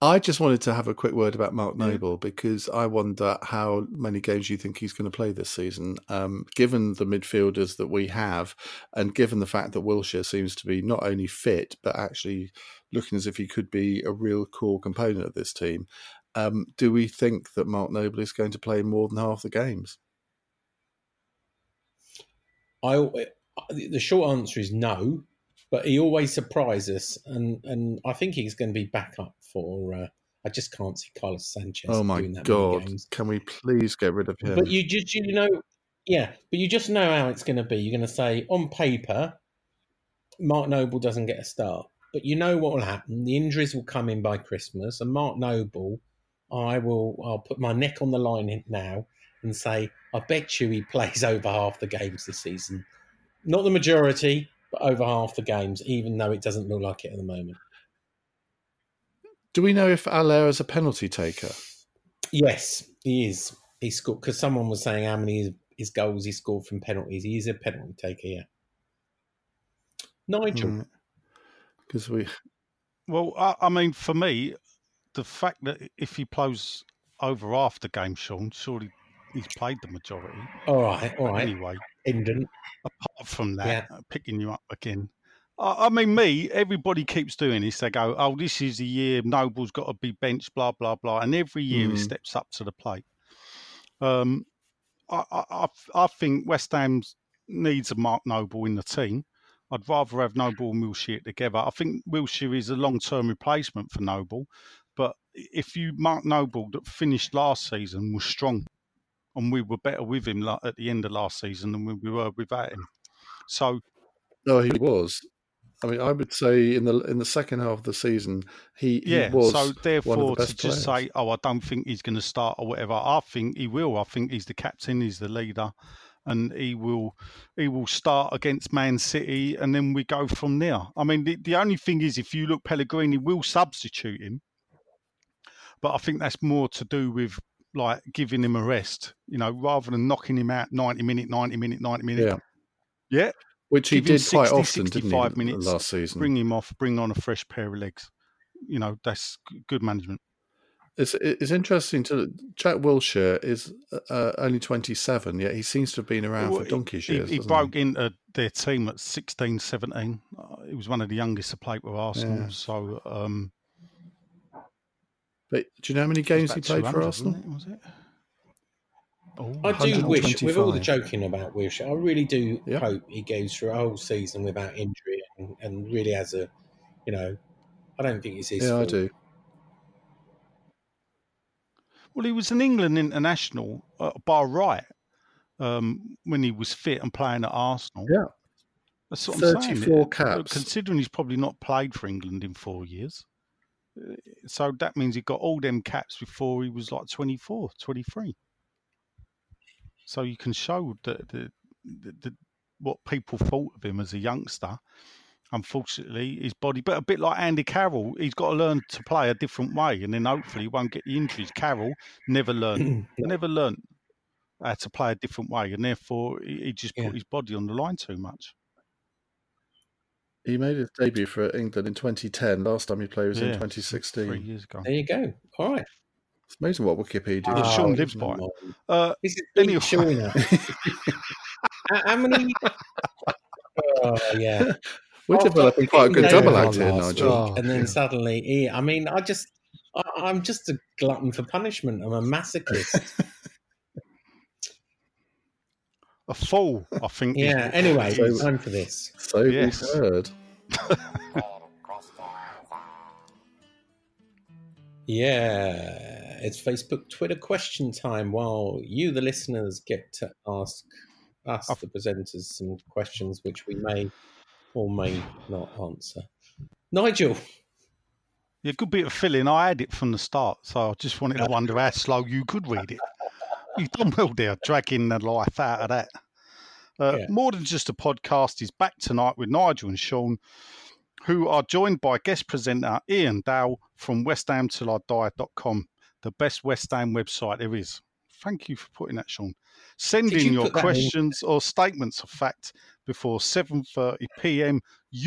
I just wanted to have a quick word about Mark Noble because I wonder how many games you think he's going to play this season. Um, given the midfielders that we have, and given the fact that Wilshere seems to be not only fit but actually looking as if he could be a real core component of this team, um, do we think that Mark Noble is going to play more than half the games? I the short answer is no, but he always surprises us, and and I think he's going to be back up for. Uh, I just can't see Carlos Sanchez. oh my doing that god! Can we please get rid of him? But you just you know, yeah, but you just know how it's going to be. You're going to say on paper, Mark Noble doesn't get a start, but you know what will happen. The injuries will come in by Christmas, and Mark Noble, I will. I'll put my neck on the line now and say I bet you he plays (laughs) over half the games this season. Not the majority, over half the games, even though it doesn't look like it at the moment. do we know if Haller is a penalty taker? Yes, he is. He scored because someone was saying how many his goals he scored from penalties. He is a penalty taker. Yeah. Nigel, mm. Because we (laughs) Well, I, I mean, for me, the fact that if he plays over half the game, Sean, surely he's played the majority. all right, all right. Anyway, Apart from that, Yeah. uh, picking you up again. I, mean, me, everybody keeps doing this. They go, oh, this is the year Noble's got to be benched, blah, blah, blah. And every year he Mm. steps up to the plate. Um, I, I, I- think West Ham needs a Mark Noble in the team. I'd rather have Noble and Wilshere together. I think Wilshere is a long term replacement for Noble. But if you Mark Noble that finished last season was strong, and we were better with him at the end of last season than we we were without him. So no, he was I mean, I would say in the in the second half of the season, he, he Yeah. was So therefore, the to just players. say, "Oh, I don't think he's going to start" or whatever, I think he will. I think he's the captain, he's the leader, and he will he will start against Man City, and then we go from there. I mean, the, the only thing is, if you look, Pellegrini will substitute him, but I think that's more to do with like giving him a rest, you know, rather than knocking him out ninety minute, ninety minute, ninety minute. Yeah, Yeah, which he give him did quite 60, often, didn't he? 65 minutes, last season. bring him off, bring on a fresh pair of legs. You know, that's good management. It's it's interesting to Jack Wilshere is uh, only twenty seven, yet he seems to have been around Well, for donkey's he, years. he broke into their team at 16, 17. Uh, he was one of the youngest to play with Arsenal. Yeah. So, um, But do you know how many games he played for Arsenal? wasn't it? Was it? Oh, I do wish, with all the joking about Wish, I really do Yeah. hope he goes through a whole season without injury and, and really has a, you know, I don't think it's his Yeah, I do. Well, he was an England international uh, by right um, when he was fit and playing at Arsenal. Yeah. That's what I'm saying. 34 Uh, caps. Considering he's probably not played for England in four years. So that means he got all them caps before he was like 24, 23. So you can show that the, the, the, what people thought of him as a youngster. Unfortunately, his body, but a bit like Andy Carroll, he's got to learn to play a different way, and then hopefully he won't get the injuries. Carroll never learned, (clears throat) never learned how to play a different way, and therefore he, he just Yeah. put his body on the line too much. He made his debut for England in 2010. Last time he played was in 2016. three years ago. There you go. All right. It's amazing what Wikipedia. Yeah, does. Sean Oh, lives by Uh, This is Anyway. Shauna. (laughs) how, how many? Oh yeah. (laughs) We're After developing quite a good double act here, Nigel. week, and then suddenly, he, I mean, I just, I, I'm just a glutton for punishment. I'm a masochist. (laughs) a fool, I think. yeah. what- Anyway, So- time for this. So Yes. we've heard. Yeah, it's Facebook, Twitter question time. While you, the listeners, get to ask us, oh. the presenters, some questions which we may or may not answer. Nigel, Yeah, good bit of filling. I had it from the start, so I just wanted to (laughs) wonder how slow you could read it. (laughs) You've done well there, dragging the life out of that. Uh, Yeah. More than just a podcast is back tonight with Nigel and Sean, who are joined by guest presenter Iain Dale from westhamtillidie.com, the best West Ham website there is. Thank you for putting that, Sean. Send Did in you your that in? questions or statements of fact before 7:30 p.m.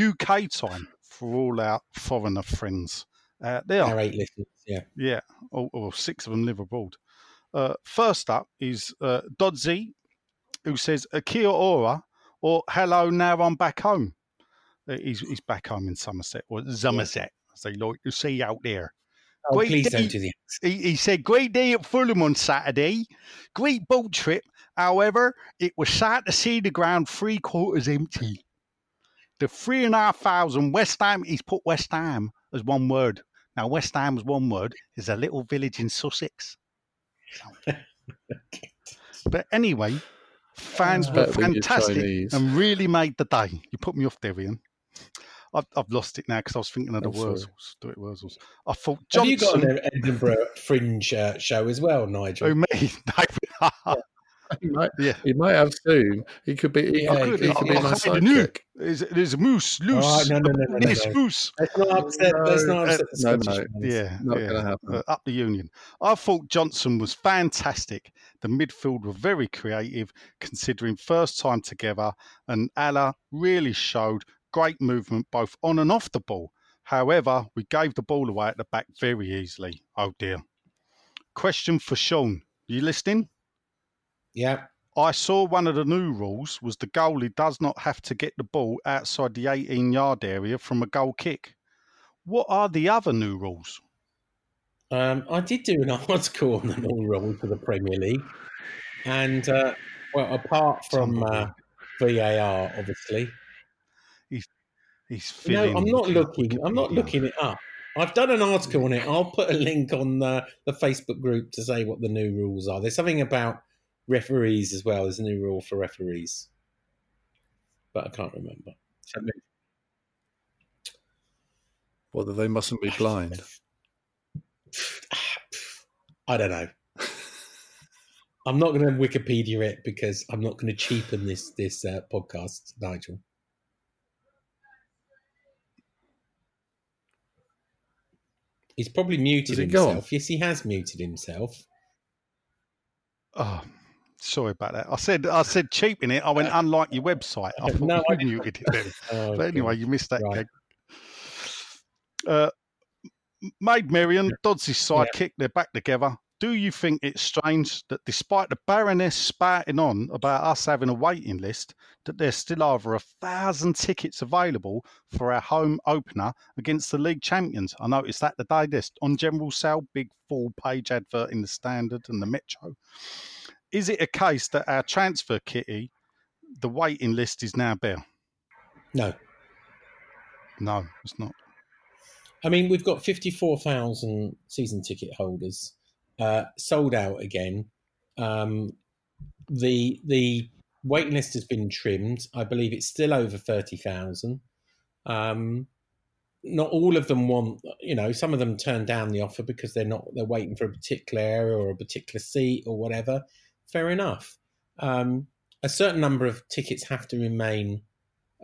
UK time for all our foreigner friends out there. our eight listeners. Yeah. Yeah, or, or six of them live abroad. Uh, first up is uh, Dodsey, who says Akia Ora or Hello, now I'm back home. Uh, he's, he's back home in Somerset, or Somerset, as they like to say out there. Oh, Great please day. don't do the He, he said, Great day at Fulham on Saturday. Great boat trip. However, it was sad to see the ground three quarters empty. The three and a half thousand West Ham, he's put West Ham as one word. Now, West Ham as one word is a little village in Sussex. So- (laughs) but anyway, fans were Better than your fantastic and really made the day. You put me off there, Iain. I've, I've lost it now because I was thinking of the I'm. Wurzels. Do it Wurzels. I thought Have you got an Edinburgh Fringe uh, show as well, Nigel? Oh, me, (laughs) David. He might, Yeah. he might have soon. He could be. He, Yeah, he could, he could be my sidekick. There's, there's a moose loose. Oh, no, no, no, no, no, This no. moose. Let's not upset. let's not upset no, no. Yeah, Not yeah. gonna happen. Uh, up the union. I thought Johnson was fantastic. The midfield were very creative, considering first time together, and Haller really showed great movement both on and off the ball. However, we gave the ball away at the back very easily. Oh dear. Question for Sean. You listening? Yeah. I saw one of the new rules was the goalie does not have to get the ball outside the 18 yard area from a goal kick. What are the other new rules? Um, I did do an (laughs) article on the new rule for the Premier League, and uh, well, apart from uh, VAR, obviously, He's he's. no. I'm not looking. I'm not looking it up. I've done an article on it. I'll put a link on the, the Facebook group to say what the new rules are. There's something about referees as well. There's a new rule for referees, but I can't remember. Well, they mustn't be blind. (sighs) I don't know. (laughs) I'm not going to Wikipedia it because I'm not going to cheapen this this uh, podcast, Nigel. He's probably muted Does it go on? himself. Yes, he has muted himself. Oh, sorry about that. I said I said cheap in it. I went unlike your website. I (laughs) thought No, you I- muted it then. (laughs) Oh, But anyway, you missed that Right. Uh, Maid Marian, Dodds' sidekick, they're back together. Do you think it's strange that despite the Baroness spouting on about us having a waiting list, that there's still over a thousand tickets available for our home opener against the league champions? I noticed that the day This on general sale, big full page advert in the Standard and the Metro. Is it a case that our transfer kitty, the waiting list is now bare? No, No, it's not. I mean we've got 54,000 season ticket holders, uh, sold out again. Um, the the waiting list has been trimmed. I believe it's still over 30,000. Um, not all of them want, you know, some of them turn down the offer because they're not they're waiting for a particular area or a particular seat or whatever. Fair enough. Um, a certain number of tickets have to remain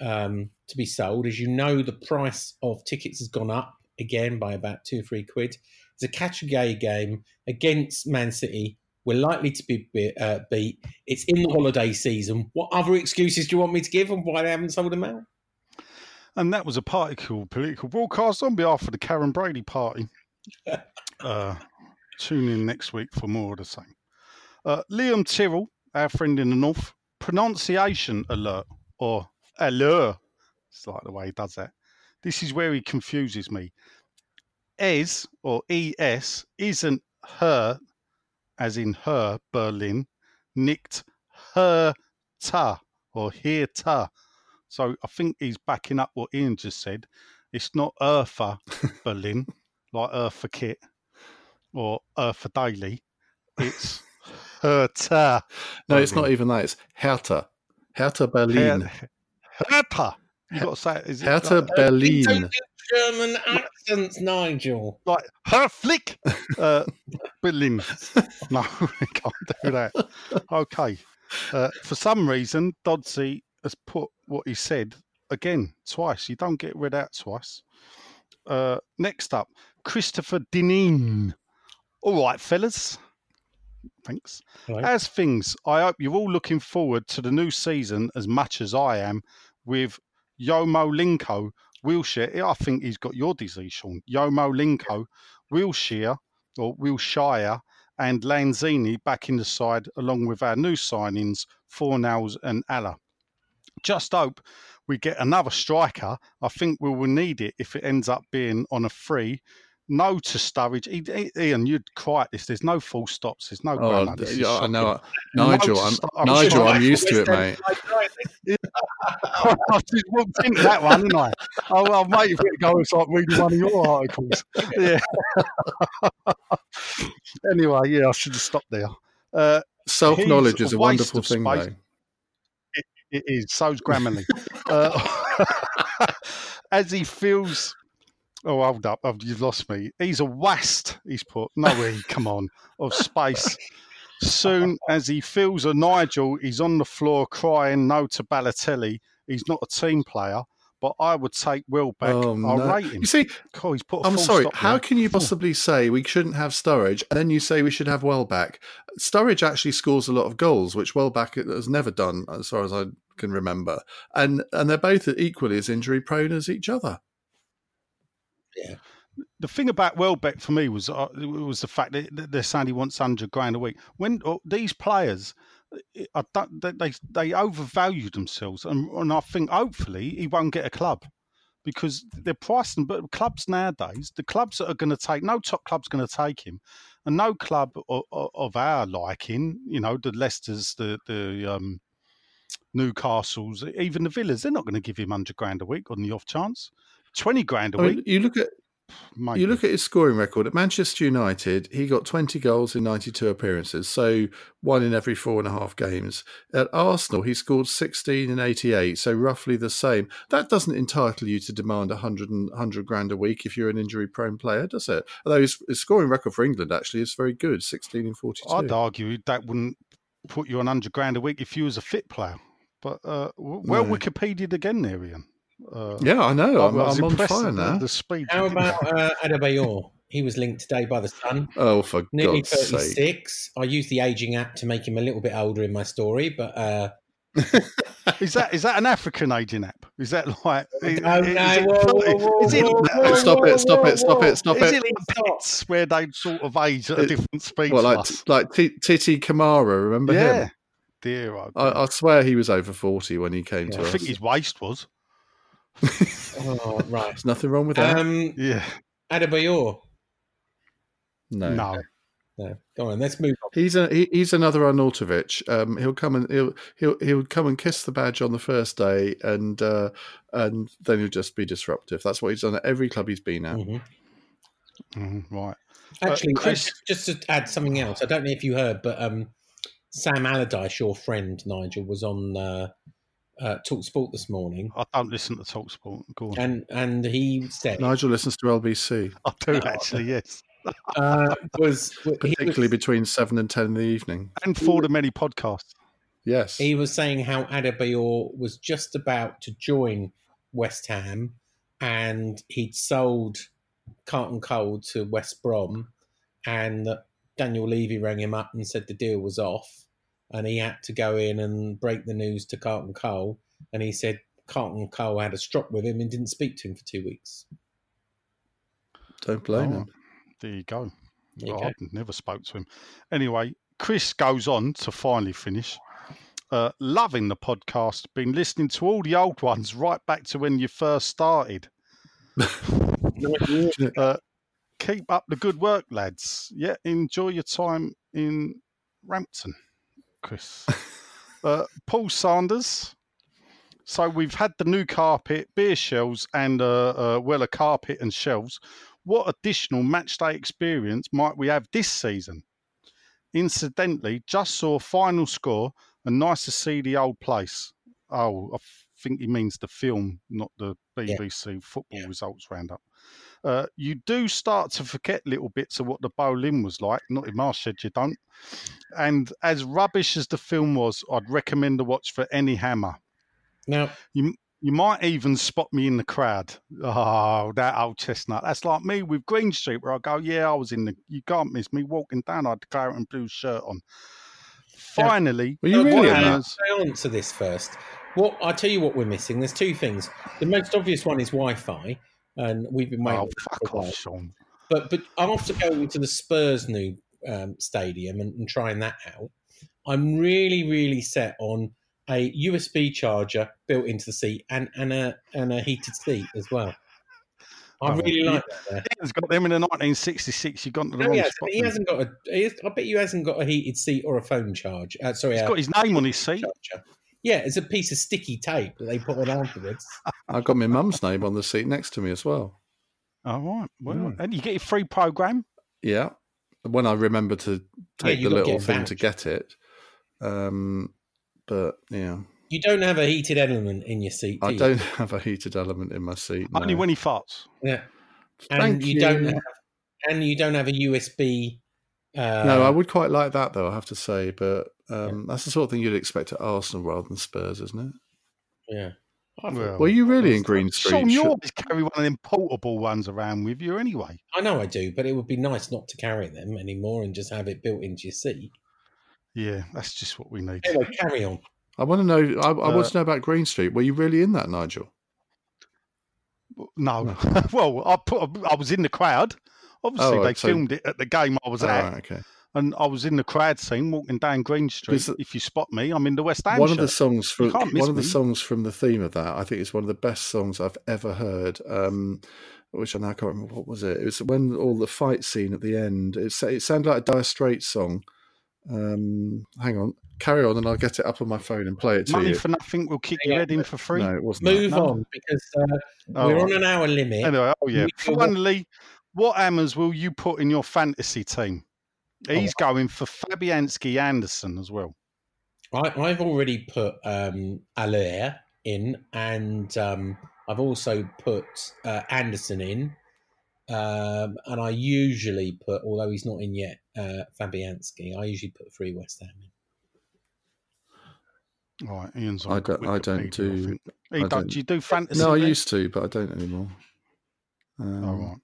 um, to be sold. As you know, the price of tickets has gone up again by about two or three quid. It's a catch a gay game against Man City. We're likely to be be- uh, beat. It's in the holiday season. What other excuses do you want me to give on why they haven't sold them out? And that was a particle political broadcast on behalf of the Karren Brady Party. (laughs) uh, tune in next week for more of the same. Uh, Liam Tyrrell, our friend in the north, pronunciation alert or alert. It's like the way he does that. This is where he confuses me. Es or es isn't her, as in her Berlin, nicked her ta or here ta. So I think he's backing up what Ian just said. It's not Eartha (laughs) Berlin, like Eartha Kit or Eartha Daily. It's Hertha. No, it's not even that. It's Hertha. Hertha Berlin. Hertha. You got to say it. Is it Hertha like, Berlin. Don't German accents, Nigel. like her flick uh, Berlin? (laughs) No, (laughs) we can't do that. Okay. Uh, for some reason, Dodsey has put what he said again twice. You don't get read out twice. Uh, next up, Christopher Dineen. All right, fellas. Thanks. As things, I hope you're all looking forward to the new season as much as I am with Yomo Linko, Wilshire. I think he's got your disease, Sean. Yomo Linko, Wilshire or Wilshire, and Lanzini back in the side, along with our new signings, Fornals and Haller. Just hope we get another striker. I think we will need it if it ends up being on a free. No to Sturridge. He- he- Iain, you'd cry at this. There's no full stops. There's no Oh, grammar. This is yeah, I know. No Nigel, I'm, I'm Nigel. I'm used to it, (laughs) mate. I just walked into that one, didn't I? Oh, well, mate, if it goes like reading one of your articles. (laughs) Yeah. anyway, yeah, I should have stopped there. Uh, Self knowledge is a a wonderful thing, though. it is. So's Grammarly. (laughs) uh, as he feels. Oh, hold up. Oh, you've lost me. He's a wast, he's put. No, he, come on, of space. Soon (laughs) as he feels a Nigel, he's on the floor crying no to Balotelli. He's not a team player, but I would take Welbeck. Oh, I'll no. rate him. You see, God, he's put I'm sorry. How there. can you possibly say we shouldn't have Sturridge, and then you say we should have Welbeck? Sturridge actually scores a lot of goals, which Welbeck has never done, as far as I can remember. And and they're both equally as injury prone as each other. The thing about Welbeck for me was uh, was the fact that they're saying he wants hundred grand a week. When uh, these players, uh, I don't, they they they overvalue themselves, and, and I think hopefully he won't get a club because they're pricing. But clubs nowadays, the clubs that are going to take no top club's going to take him, and no club of, of our liking, you know, the Leicesters, the the um, Newcastles, even the Villas, they're not going to give him hundred grand a week on the off chance. Twenty grand a I mean, week. you look at maybe. You look at his scoring record at Manchester United, he got 20 goals in 92 appearances, so one in every four and a half games. At Arsenal, he scored 16 in 88, so roughly the same. That doesn't entitle you to demand 100, and, 100 grand a week if you're an injury prone player, does it? Although his, his scoring record for England actually is very good 16 in 42. I'd argue that wouldn't put you on 100 grand a week if you was a fit player. But, uh, well, No. Wikipedia again there, Iain. Uh, Yeah, I know. I I'm, I'm on impressed fire now. The speed. How about that. uh, Adebayor? He was linked today by the Sun. Oh, for Nearly God's sake. 36. I used the aging app to make him a little bit older in my story, but uh, (laughs) Is that is that an African aging app? Is that like? (laughs) is- No, is it whoa, whoa, Is it whoa, whoa, Stop it, stop it, stop it, stop Is it. it like pets where they sort of age at a different speed? Well, to like, us? like T- Titi Kamara, remember him? yeah. him? Dear, oh, I, I swear he was over 40 when he came Yeah, to I us. think his waist was. Oh, right. There's nothing wrong with that. Um, Yeah. Adebayor. no. No. No, go on. Let's move on. He's a he, he's another Arnautovic. Um, he'll come and he'll he'll he'll come and kiss the badge on the first day, and uh, and then he'll just be disruptive. That's what he's done at every club he's been at. Mhm. Mhm, right. Uh, Actually, uh, Chris- just, just to add something else, I don't know if you heard, but um, Sam Allardyce, your friend Nigel, was on uh, uh, Talk Sport this morning, I don't listen to Talksport. Go on. and and he said Nigel listens to LBC, (laughs) I do No, actually, yes. uh, was particularly was, between seven and ten in the evening. And for the many podcasts. Yes, he was saying how Adebayor was just about to join West Ham, and he'd sold Carlton Cole to West Brom, and that Daniel Levy rang him up and said the deal was off, and he had to go in and break the news to Carlton Cole, and he said Carlton Cole had a strop with him and didn't speak to him for two weeks. don't blame Oh, him. There you go. There you Oh, go. I never spoke to him. Anyway, Chris goes on to finally finish. Uh, loving the podcast. Been listening to all the old ones right back to when you first started. (laughs) Uh, keep up the good work, lads. Yeah, enjoy your time in Rampton, Chris. uh, Paul Sanders. So we've had the new carpet, beer shelves, and uh, uh, well, a carpet and shelves. What additional match day experience might we have this season? Incidentally, just saw final score and nice to see the old place. Oh, I think he means the film, not the BBC football Yeah. results roundup. Uh, you do start to forget little bits of what the bowling was like. Not in my shed, you don't. And as rubbish as the film was, I'd recommend a watch for any hammer. Now, You you might even spot me in the crowd. Oh, that old chestnut. That's like me with Green Street, where I go, yeah, I was in the. You can't miss me walking down. I had the claret and blue shirt on. Finally, Were you really what in happened- that? On to this first. What I tell you what we're missing. There's two things. The most obvious one is Wi-Fi, and we've been waiting. oh for fuck a while. off, Sean. But but after going to the Spurs new um, stadium and, and trying that out, I'm really really set on a USB charger built into the seat and and a and a heated seat as well. I Oh, really like that. There. Iain's got them in the 1966. You've gone to the No, wrong he, hasn't. spot. he hasn't got a. He has, I bet you hasn't got a heated seat or a phone charge. Uh, sorry, He's got his name on his seat. charger. Yeah, it's a piece of sticky tape that they put on afterwards. (laughs) I got my mum's name on the seat next to me as well. All right. Well, Mm. and you get your free program. Yeah, when I remember to take you the little thing to get it. Um, but yeah, You don't have a heated element in your seat, do I you? don't (laughs) have a heated element in my seat. Only no. when he farts. Yeah, and Thank you, you. don't have, and you don't have a USB. Uh, no, I would quite like that though. I have to say, but um, that's the sort of thing you'd expect at Arsenal rather than Spurs, isn't it? Yeah. Well, Were you really in Green Street? Sean, you always carry one of them portable ones around with you anyway. I know I do, but it would be nice not to carry them anymore and just have it built into your seat. Yeah, that's just what we need. Anyway, carry on. I want to know. I, I Uh, want to know about Green Street. Were you really in that, Nigel? No, (laughs) well, I put, I was in the crowd. Obviously, Oh, they so- filmed it at the game I was Oh, at, right, okay. and I was in the crowd scene walking down Green Street. Because- If you spot me, I'm in the West Ham one of the songs from can't one of the songs from the theme of that. I think it's one of the best songs I've ever heard. Um, which I now can't remember what was it. It was when all the fight scene at the end. It, it sounded like a Dire Straits song. Um, hang on, carry on, and I'll get it up on my phone and play it to Money you. for nothing will kick Yeah, your head in for free. no, it wasn't. that. Move No. on because uh, Oh, we're right. on an hour limit. Anyway, oh yeah. We- Finally, what hammers will you put in your fantasy team? He's going for Fabianski Anderson as well. I, I've already put um, Haller in, and um, I've also put uh, Anderson in. Um, and I usually put, although he's not in yet, uh, Fabianski. I usually put three West Ham in. All right, Iain's on I don't. I don't do. I He don't, don't- do you do fantasy? No, I used to, but I don't anymore. Um, Oh, right.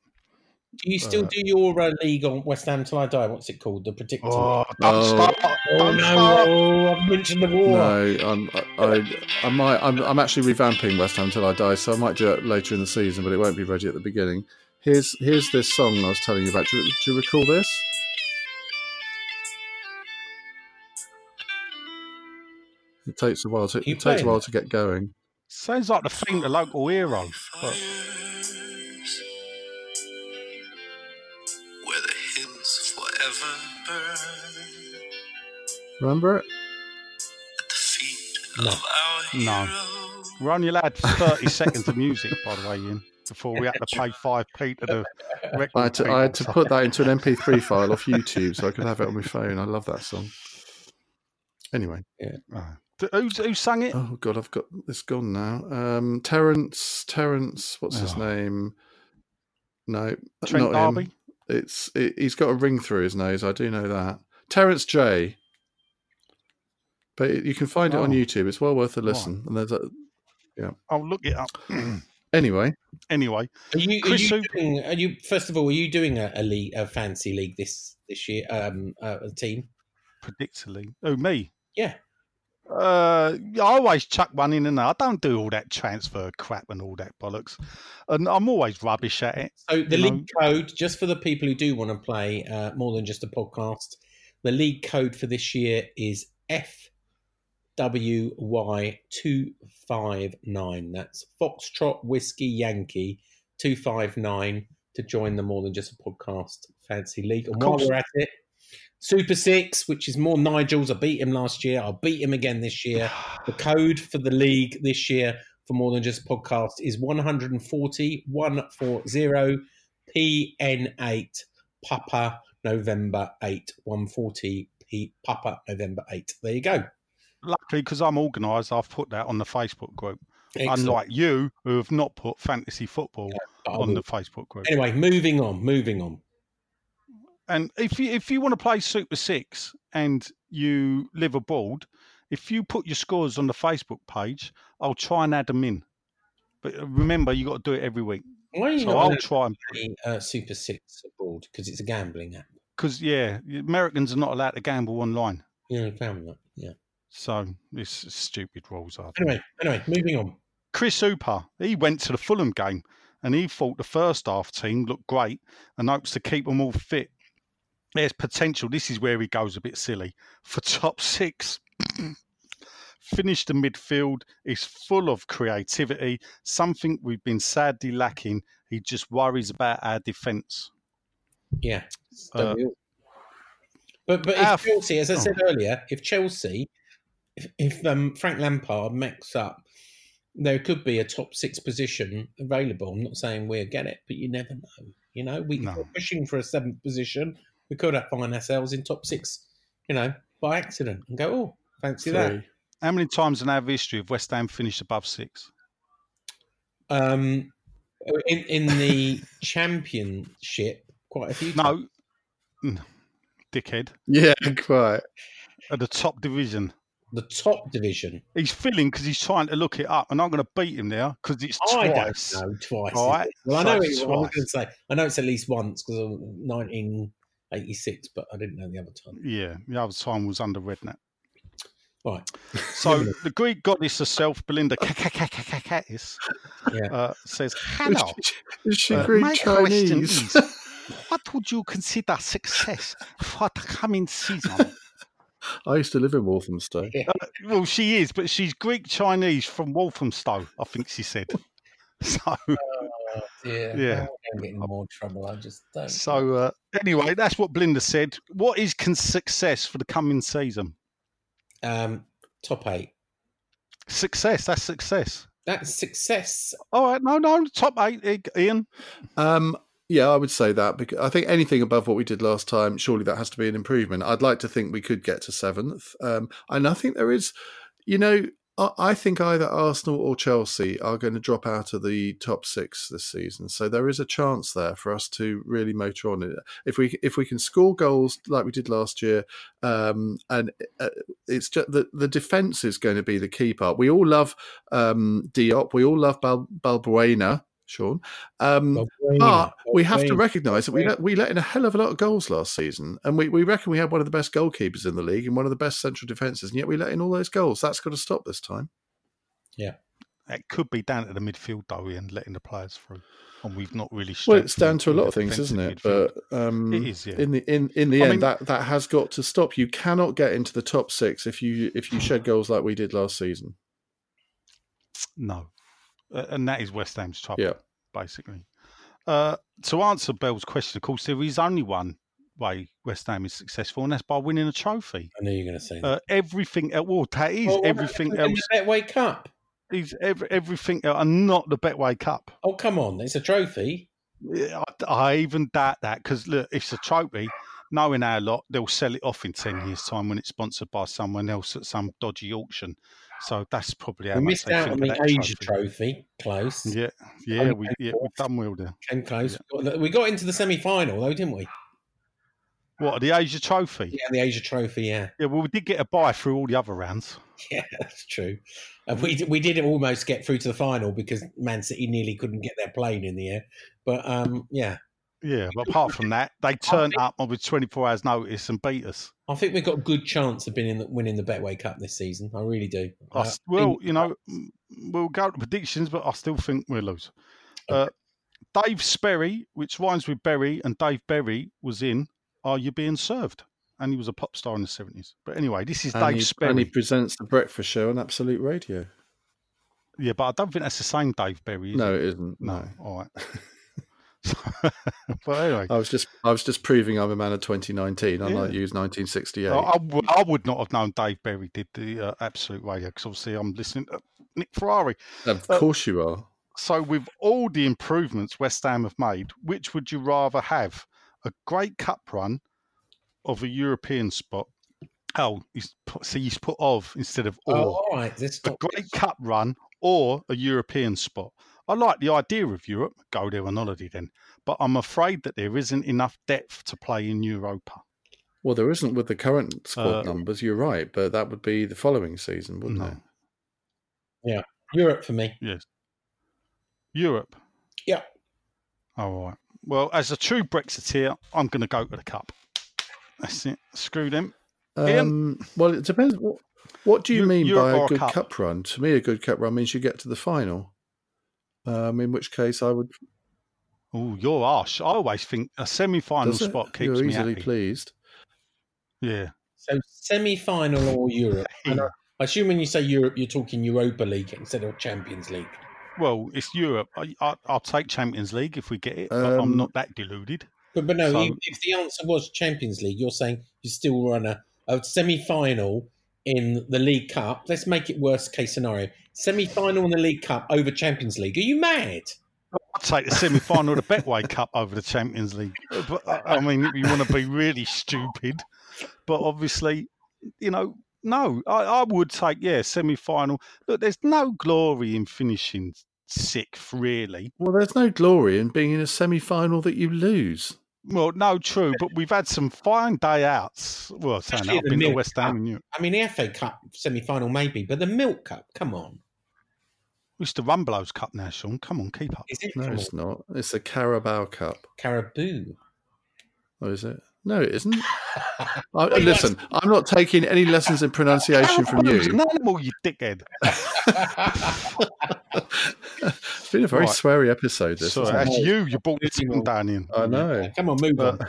Do you still Uh, do your uh, league on West Ham till I die? What's it called? The predictor. Oh, don't Oh. start. Oh, Don't no! start. Oh, I've mentioned the war. No, I'm, I, I, I might. I'm, I'm actually revamping West Ham until I die, so I might do it later in the season, but it won't be ready at the beginning. Here's here's this song I was telling you about. Do you, do you recall this? It takes a while to. You It takes a while it? to get going. Sounds like the thing the local hero. But Remember it? at the feet No. of our No. we're only allowed 30 seconds of music, by the way, Iain, before we had to pay 5p to the record. I had to. I had to put that into an MP3 file off YouTube so I could have it on my phone. I love that song. Anyway, Oh. D- Who's, who sang it? oh god, I've got this gone now. Um, Terence. Terence. What's his Oh. name? No, Trent not him. It's it, he's got a ring through his nose. I do know that. Terence Jay. But you can find oh. it on oh. YouTube. It's well worth a listen. And there's a, yeah. I'll look it up. (clears throat) anyway, anyway, are you, are you, doing, are you, first of all? Are you doing a, a league, a fancy league this this year? Um, uh, a team Predictably. Oh, me? Yeah. Uh, I always chuck one in and out. I don't do all that transfer crap and all that bollocks, and I'm always rubbish at it. So the league know? code, just for the people who do want to play uh, more than just a podcast, the league code for this year is F Wy two five nine. That's Foxtrot Whiskey Yankee 259 to join the More Than Just a Podcast Fancy League. And while we're at it, Super Six, which is more Nigel's. I beat him last year. I'll beat him again this year. (sighs) the code for the league this year for More Than Just a Podcast is 140 140 PN8 Papa November 8. 140 P Papa November 8. There you go. Luckily, because I'm organised, I've put that on the Facebook group. Excellent. Unlike you, who have not put fantasy football I on the Facebook group. Anyway, moving on, moving on. And if you if you want to play Super Six and you live abroad, if you put your scores on the Facebook page, I'll try and add them in. But remember, you got to do it every week. Why are you So not I'll try and play uh, Super 6 abroad? Because it's a gambling app. because yeah, Americans are not allowed to gamble online. Yeah, I found that. Yeah. So this stupid rules are. Anyway, anyway, moving on. Chris Hooper, he went to the Fulham game and he thought the first half team looked great and hopes to keep them all fit. There's potential. This is where he goes a bit silly for top six. (clears throat) Finished the midfield is full of creativity, something we've been sadly lacking. He just worries about our defence. Yeah. Uh, Don't we all? but but if Chelsea, as I oh. said earlier, if Chelsea, if, if um, Frank Lampard makes up, there could be a top six position available. I'm not saying we'll get it, but you never know. You know, we, No. we're pushing for a seventh position. We could have find ourselves in top six, you know, by accident and go, oh, fancy that. How many times in our history have West Ham finished above six? Um, in in the (laughs) championship, quite a few. times. No, dickhead. Yeah, quite. At the top division. The top division. He's filling because he's trying to look it up, and I'm going to beat him there because it's I twice. don't know twice. All right? Well, I know it's it, I was going to say I know it's at least once because of 1986, but I didn't know the other time. Yeah, the other time was under Redknapp. Right. So (laughs) the Greek goddess herself, Belinda Yeah. uh, says, "Hello, Is she Uh, Greek Chinese? is, what would you consider success for the coming season?" (laughs) I used to live in Walthamstow. well, she is, but she's Greek Chinese from Walthamstow, I think she said. (laughs) So Oh, dear. Yeah. I don't wanna get in more trouble. I just don't. So uh, anyway, that's what Blinda said. What is con- success for the coming season? um, top eight. Success. That's success. That's success. All right. No, no. Top eight, Iain. Um, yeah, I would say that because I think anything above what we did last time, surely that has to be an improvement. I'd like to think we could get to seventh, um, and I think there is, you know, I, think either Arsenal or Chelsea are going to drop out of the top six this season. So there is a chance there for us to really motor on it if we if we can score goals like we did last year. Um, and uh, it's just the the defense is going to be the key part. We all love um, Diop, we all love Bal- Balbuena. Sean, um, but we have to recognise that we let, we let in a hell of a lot of goals last season, and we, we reckon we had one of the best goalkeepers in the league and one of the best central defences, and yet we let in all those goals. That's got to stop this time. Yeah. It could be down to the midfield though, Iain, letting the players through, and we've not really. Well, it's down to a lot of things, isn't it? defensive But um, It is, yeah. in the in in the I end, mean- that that has got to stop. You cannot get into the top six if you if you shed goals like we did last season. no, and that is West Ham's trouble. Yeah. basically. Uh, to answer Bell's question, of course, there is only one way West Ham is successful, and that's by winning a trophy. I know you're going to say that. Uh, everything else, well, that is Well, everything in else. the Betway Cup. Is every, everything else, and not the Betway Cup. Oh, come on. It's a trophy. Yeah, I, I even doubt that because look, if it's a trophy. Knowing our lot, they'll sell it off in ten years' time when it's sponsored by someone else at some dodgy auction. So that's probably how We missed out on the Asia trophy. Close. Yeah, yeah, we yeah, we've done well there. Came close. We got into the semi final, though, didn't we? What the Asia Trophy? Yeah, the Asia trophy, yeah. Yeah, well, we did get a buy through all the other rounds. (laughs) Yeah, that's true. And we we did almost get through to the final because Man City nearly couldn't get their plane in the air. But um, yeah, Yeah, but apart from that, they turned up on with 24 hours notice and beat us. I think we've got a good chance of being winning the Betway Cup this season. I really do. I Uh, s- well, you know, mm, we'll go to predictions, but I still think we'll lose. Uh, Dave Sperry, which rhymes with Berry, and Dave Berry was in Are You Being Served? And he was a pop star in the 70s. But anyway, this is And Dave he, Sperry. and he presents the breakfast show on Absolute Radio. Yeah, but I don't think that's the same Dave Berry. Is No, it? it isn't. No. No. All right. (laughs) but anyway, I was just I was just proving I'm a man of 2019, unlike Yeah. you, 1968. I, I w- I would not have known Dave Berry did the uh, Absolute Radio because obviously I'm listening to Nick Ferrari. of uh, course you are. So, with all the improvements West Ham have made, which would you rather have? A great cup run of a European spot? Oh, he's put, see, he's put of instead of Oh, all right. Let's a great cup run or a European spot. I like the idea of Europe. Go there on holiday then. But I'm afraid that there isn't enough depth to play in Europa. Well, there isn't with the current squad Uh, numbers. You're right, but that would be the following season, wouldn't No. it? Yeah. Europe for me. Yes. Europe. Yeah. All right. Well, as a true Brexiteer, I'm going to go to the cup. That's it. Screw them. Um, well, it depends. What, what do you Eu- mean Europe by or a a good cup? cup? run? To me, a good cup run means you get to the final. Um, in which case, I would. Oh, you're harsh. I always think a semi-final Does it? spot keeps You're me easily happy. pleased. Yeah. So semi-final or Europe? (laughs) And I, I assume when you say Europe, you're talking Europa League instead of Champions League. Well, it's Europe. I, I, I'll take Champions League if we get it, but I'm Um, not that deluded. But but no, So- if, if the answer was Champions League, you're saying you still run a, a semi-final in the League Cup. Let's make it worst case scenario: semi-final in the League Cup over Champions League. Are you mad? I'd take the semi-final of the Betway Cup over the Champions League. But I I mean, you want to be really stupid, but obviously, you know, no, I, I would take yeah semi-final. Look, there's no glory in finishing sixth, really. Well, there's no glory in being in a semi-final that you lose. Well, no, true, but we've had some fine day outs. Well, saying that, I've the been to West Ham Cup. and Europe. I mean, the FA Cup semi-final maybe, but the Milk Cup, come on, It's the Rumbelows Cup now, Sean. Come on, keep up. is it? No, it's not. It's the Carabao Cup. Caribou. Or is it? No, it isn't. (laughs) I, listen, I'm not taking any lessons in pronunciation from you. an animal, you dickhead. it's (laughs) been a very Right. sweary episode. This, Sorry, that's you. You brought the Animal. team down in. I know. come on, move on.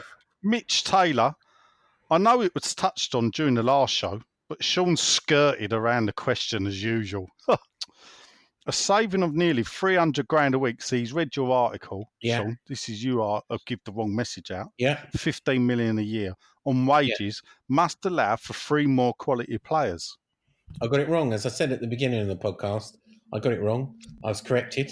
Mitch Taylor, I know it was touched on during the last show, but Sean skirted around the question as usual. (laughs) a saving of nearly 300 grand a week. So he's read your article, Yeah. Sean. This is you are uh, give the wrong message out. Yeah. 15 million a year on wages must allow for three more quality players. I got it wrong. As I said at the beginning of the podcast, I got it wrong. I was corrected.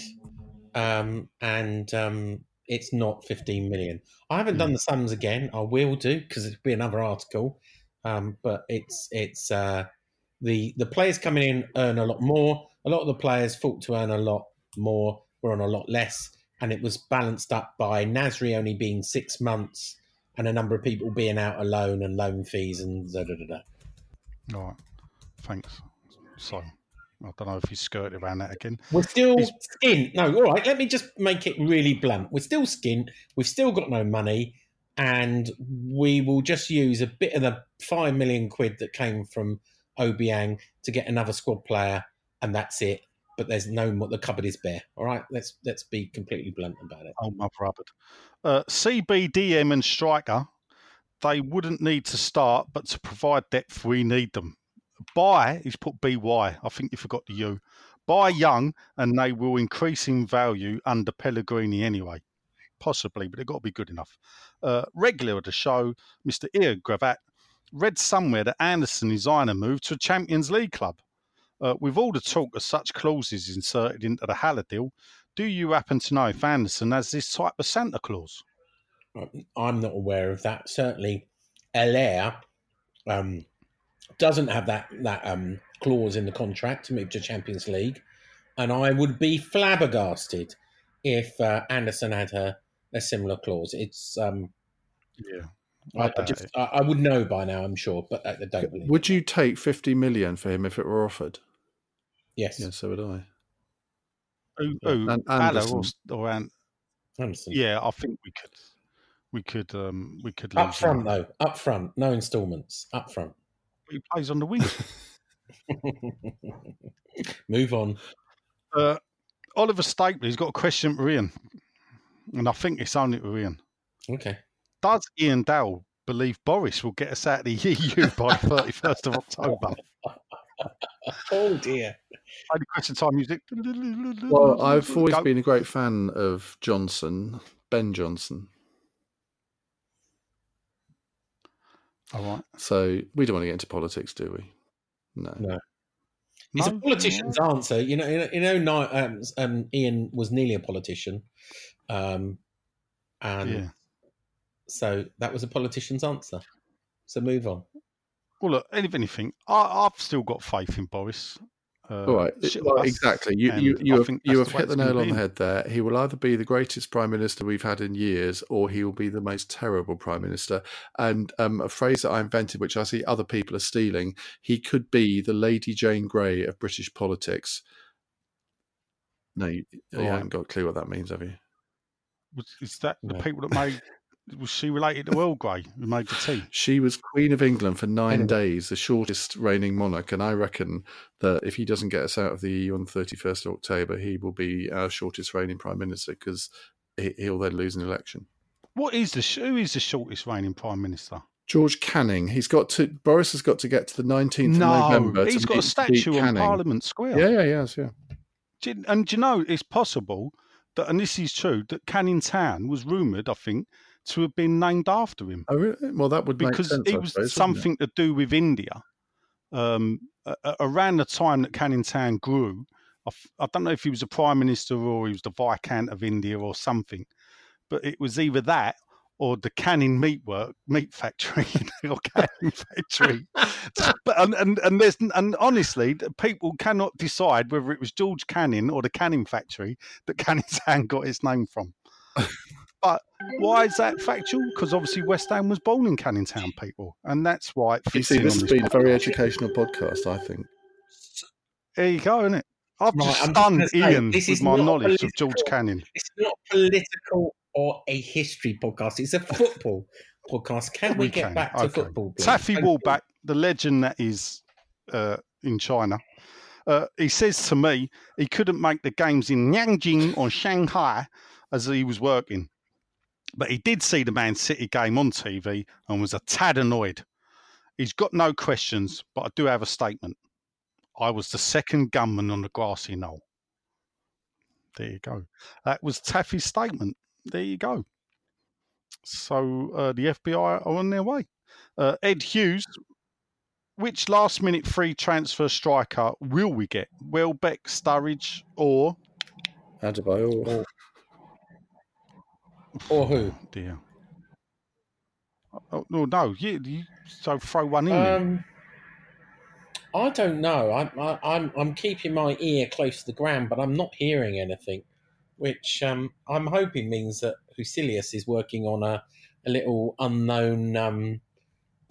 Um, and um, it's not 15 million. I haven't done the sums again. I will do because it'll be another article. Um, but it's it's uh, the the players coming in earn a lot more. A lot of the players thought to earn a lot more, were on a lot less, and it was balanced up by Nasri only being six months and a number of people being out alone and loan fees and da da da da. All right. Thanks. So I don't know if you skirted around that again. We're still Is- skint. No, all right. Let me just make it really blunt. We're still skint. We've still got no money, and we will just use a bit of the five million quid that came from Obiang to get another squad player, and that's it. But there's no more. The cupboard is bare. All right. Let's let's be completely blunt about it. Oh, my rubbered. Uh, CBDM and striker, they wouldn't need to start, but to provide depth, we need them. Buy, is put BY. I think you forgot the U. Buy young, and they will increase in value under Pellegrini anyway. Possibly, but they've got to be good enough. Uh, regular of the show, Mr. Ian Gravatt, read somewhere that Anderson is eyeing a move to a Champions League club. Uh, with all the talk of such clauses inserted into the Haller deal, do you happen to know if Anderson has this type of Santa Claus? I'm not aware of that. Certainly, Haller um, doesn't have that that um, clause in the contract to move to Champions League, and I would be flabbergasted if uh, Anderson had a, a similar clause. It's um, Yeah. I, I doubt just. I, I would know by now. I'm sure, but I, I don't believe. Would you take 50 million for him if it were offered? Yes, Yeah, so would I. Who, Yeah. who, And Anderson. or, or An- Anderson. yeah, I think we could, we could, um, we could Up front him. though, up front, no instalments. Up front. He plays on the wing. (laughs) (laughs) Move on. uh, Oliver Stapley, he's got a question for Iain, and I think it's only for Iain. Okay. Does Iain Dale believe Boris will get us out of the EU by (laughs) 31st of October? Oh dear. Only question time music. Well, I've (laughs) always Go. been a great fan of Johnson, Ben Johnson. All right. So we don't want to get into politics, do we? No. No. It's a No? politician's answer. You know, you know, you know no, um, um, Iain was nearly a politician, um, and Yeah. so that was a politician's answer. So move on. Well, look, if anything, I, I've still got faith in Boris. Uh, All right, well, exactly. You you you have, you have hit the nail on be. the head there. He will either be the greatest prime minister we've had in years, or he will be the most terrible prime minister. And um, a phrase that I invented, which I see other people are stealing, he could be the Lady Jane Grey of British politics. No, you, you Right. haven't got a clue what that means, have you? Is that the No. people that made? Was she related to Earl Grey who made the tea? She was Queen of England for nine days, the shortest reigning monarch, and I reckon that if he doesn't get us out of the EU on the thirty first of October, he will be our shortest reigning prime minister because he'll then lose an election. What is the who is the shortest reigning prime minister? George Canning, he's got to. Boris has got to get to the nineteenth No, of November. he's to got a statue on. Parliament Square. Yeah, yeah, yes, yeah. And do you know it's possible that, and this is true, that Canning Town was rumoured, I think, to have been named after him Oh, really? Well, that would because sense. it was suppose, wouldn't it? something to do with India. Um, a- around the time that Canning Town grew, I, f- I don't know if he was a prime minister or he was the viscount of India or something, but it was either that or the Canning meat work meat factory (laughs) or Canning (laughs) factory. but and, and and there's and honestly, people cannot decide whether it was George Canning or the Canning factory that Canning Town got its name from. (laughs) But why is that factual? Because obviously West Ham was born in Canning Town, people, and that's why it You fits see, in this on has been a very educational podcast. I think. There you go, isn't it? I've Right, just I'm just stunned say, Iain this with is my knowledge of George political. Canning. It's not political or a history podcast. It's a football podcast. Can we, get can, back to okay. football? please? Taffy Thank you. Wallback, the legend that is uh, in China, uh, he says to me he couldn't make the games in Nanjing or Shanghai as he was working. But he did see the Man City game on TV and was a tad annoyed. He's got no questions, but I do have a statement. I was the second gunman on the grassy knoll. There you go. That was Taffy's statement. There you go. So uh, the FBI are on their way. Uh, Ed Hughes, which last minute free transfer striker will we get? Welbeck, Sturridge, or Adebayo. Or who? dear? Oh, no, no. You, you, so throw one in. Um, I don't know. I'm I, I'm I'm keeping my ear close to the ground, but I'm not hearing anything, which um, I'm hoping means that Husillos is working on a, a little unknown um,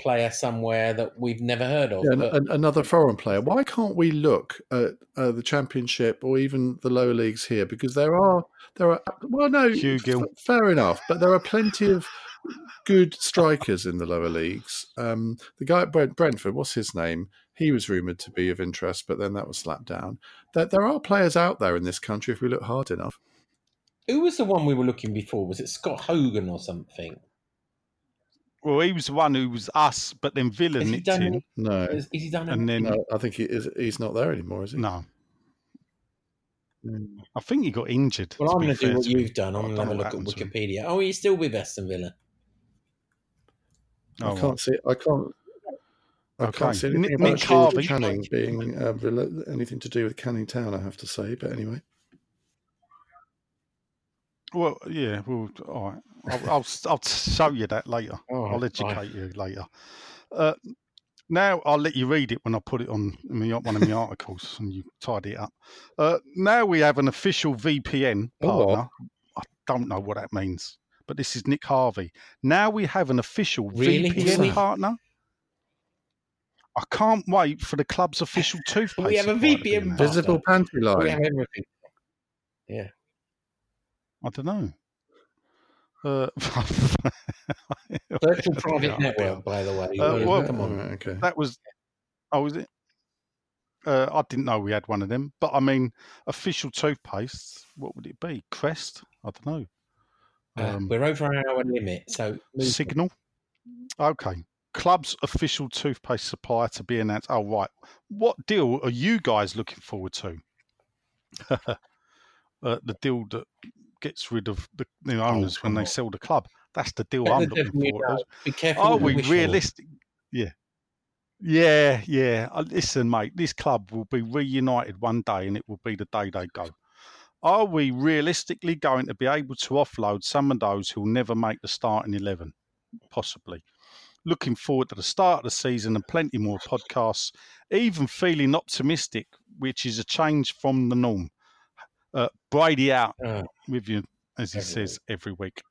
player somewhere that we've never heard of. Yeah, but- an, another foreign player. Why can't we look at uh, the championship or even the lower leagues here? Because there are there are well, no, Hugill. fair enough, but there are plenty of good strikers in the lower leagues. Um, the guy at Brent, Brentford, what's his name? He was rumored to be of interest, but then that was slapped down. That there are players out there in this country if we look hard enough. who was the one we were looking before? Was it Scott Hogan or something? Well, he was the one who was us, but then Villa Has he nicked done? in, No, has, has he done? and then no, I think he is. He's not there anymore, is he? no, Mm. I think he got injured. Well, I'm going to do what you've done. I I'm going to have a look at what happened to him. Wikipedia. Oh, he's still with Aston Villa. I Oh, can't right. see. I can't. I Okay. can't see anything Nick- about Nick Harvey. Canning being uh, rela- anything to do with Canning Town. I have to say, but anyway. Well, yeah. Well, all right. I'll, I'll I'll show you that later. All I'll right, fine. educate you later. Uh, now I'll let you read it when I put it on my, one of my (laughs) articles and you tidy it up. Uh, now we have an official VPN Oh, what? partner. I don't know what that means, but this is Nick Harvey. Now we have an official Really? VPN Really? partner. I can't wait for the club's official toothpaste. (laughs) We have a supplier to be VPN announced. Visible panty We have everything. Yeah. I don't know. Uh, (laughs) Virtual private network, by the way. Uh, Yeah, well- come on. Right, okay. that was oh was it? Uh, i didn't know we had one of them but i mean official toothpaste what would it be? Crest? I don't know. Uh, um, we're over our limit, so move on. signal? Okay. Club's official toothpaste supplier to be announced. Oh right. What deal are you guys looking forward to? (laughs) Uh, the deal that gets rid of the, the owners when they sell the club that's the deal Let i'm looking devil you forward. Be careful. Are we wish for. realistic? Yeah. Yeah, yeah. Uh, Listen, mate, this club will be reunited one day and it will be the day they go. Are we realistically going to be able to offload some of those who'll never make the starting 11? Possibly. Looking forward to the start of the season and plenty more podcasts, even feeling optimistic, which is a change from the norm. Uh, Brady out Ah, with you, as he says every week.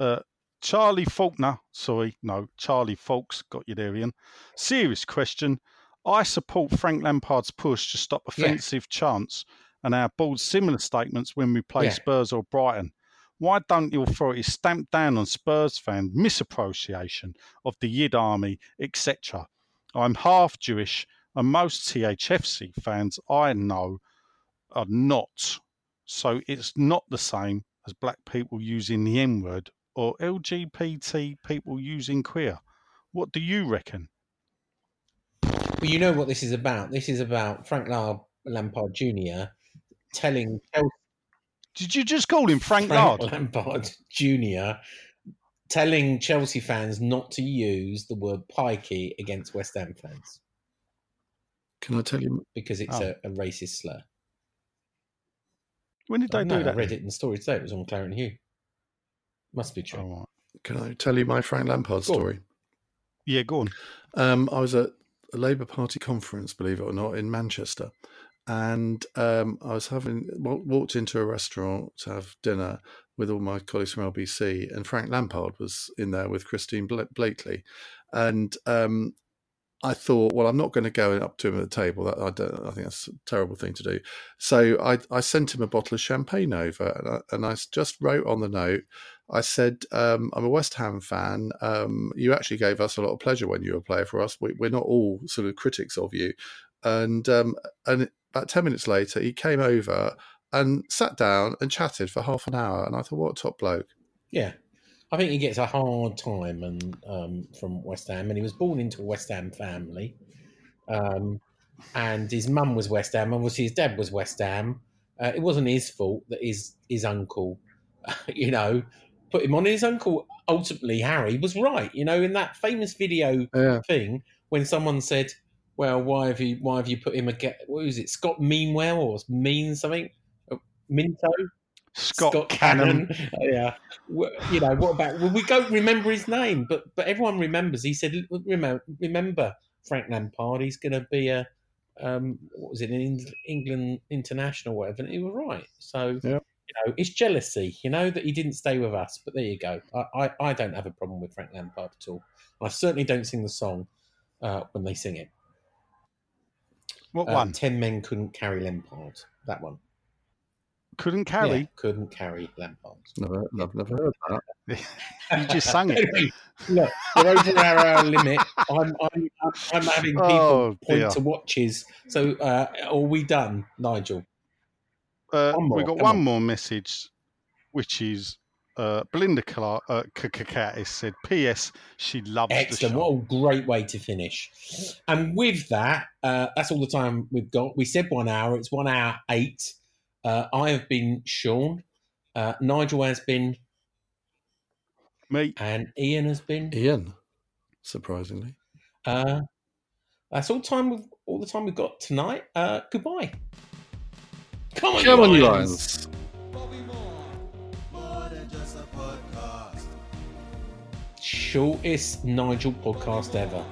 Uh, Charlie Faulkner, sorry, no, Charlie Falks, got you there, Iain. Serious question. I support Frank Lampard's push to stop Yeah. offensive chants and our board's similar statements when we play Yeah. Spurs or Brighton. Why don't the authorities stamp down on Spurs fan misappropriation of the Yid Army, etc.? I'm half Jewish, and most THFC fans I know are not. So it's not the same as black people using the N word or LGBT people using queer. What do you reckon? Well, you know what this is about. This is about Frank Lampard Jr. telling Chelsea Did you just call him Frank, Frank Lard? Lampard Jr. telling Chelsea fans not to use the word pikey against West Ham fans Can I tell you? because it's Oh. a, a racist slur. When did they I do know, I read it in the story today. It was on Claret and Hugh. Must be true. Oh, right. Can I tell you my Frank Lampard Go on. story? Yeah, go on. Um, I was at a Labour Party conference, believe it or not, in Manchester, and um, I was having walked into a restaurant to have dinner with all my colleagues from LBC, and Frank Lampard was in there with Christine Bla- Bleakley, and um, I thought, well, I'm not going to go up to him at the table. That I don't. I think that's a terrible thing to do. So I, I sent him a bottle of champagne over, and I, and I just wrote on the note. I said, um, I'm a West Ham fan. Um, you actually gave us a lot of pleasure when you were a player for us. We, we're not all sort of critics of you. And um, and about ten minutes later, he came over and sat down and chatted for half an hour. And I thought, what a top bloke. Yeah. I think he gets a hard time and um, from West Ham, and he was born into a West Ham family. Um, and his mum was West Ham. Obviously, his dad was West Ham, Uh, it wasn't his fault that his his uncle, (laughs) you know, put him on. His uncle ultimately Harry was right. You know, in that famous video Yeah. thing when someone said, "Well, why have you why have you put him again? What was it? Scott Meanwell or Mean something? Uh, Minto? Scott, Canham. (laughs) yeah. You know what about? Well, we don't remember his name, but but everyone remembers. He said, "Remember, remember Frank Lampard. He's going to be a um, what was it, an England international, or whatever." And he was right. So Yeah. you know, it's jealousy. You know that he didn't stay with us. But there you go. I I, I don't have a problem with Frank Lampard at all. And I certainly don't sing the song uh, when they sing it. What Uh, one? Ten men couldn't carry Lampard. That one. Couldn't Yeah, carry. couldn't carry Lampard. Never, I've never heard that. (laughs) You just sang it. Anyway, Look, we're over our hour limit. I'm, I'm, I'm having (laughs) people Oh, point dear. to watches. So, uh, are we done, Nigel? Uh, One more, we got come one on. more message, which is uh, Belinda Clark, uh, Kakatis said, P.S. She loves Excellent. the show. What a great way to finish. And with that, uh, that's all the time we've got. We said one hour. It's one hour eight. Uh, I have been Sean. Uh, Nigel has been, Me, and Iain has been. Iain, surprisingly. Uh, that's all time. We've, all the time we've got tonight. Uh, goodbye. Come on, Come on, you Lions. lions. Bobby Moore, more than just a podcast. Shortest Nigel podcast ever.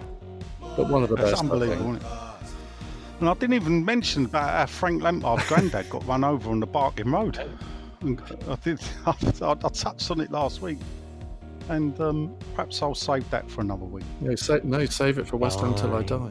But one of the that's best. I unbelievable, think. isn't it? And I didn't even mention about how Frank Lampard's granddad got run over on the Barking Road. And I did. (laughs) I, I, I touched on it last week, and um, perhaps I'll save that for another week. No, sa- no, save it for West Ham till I die.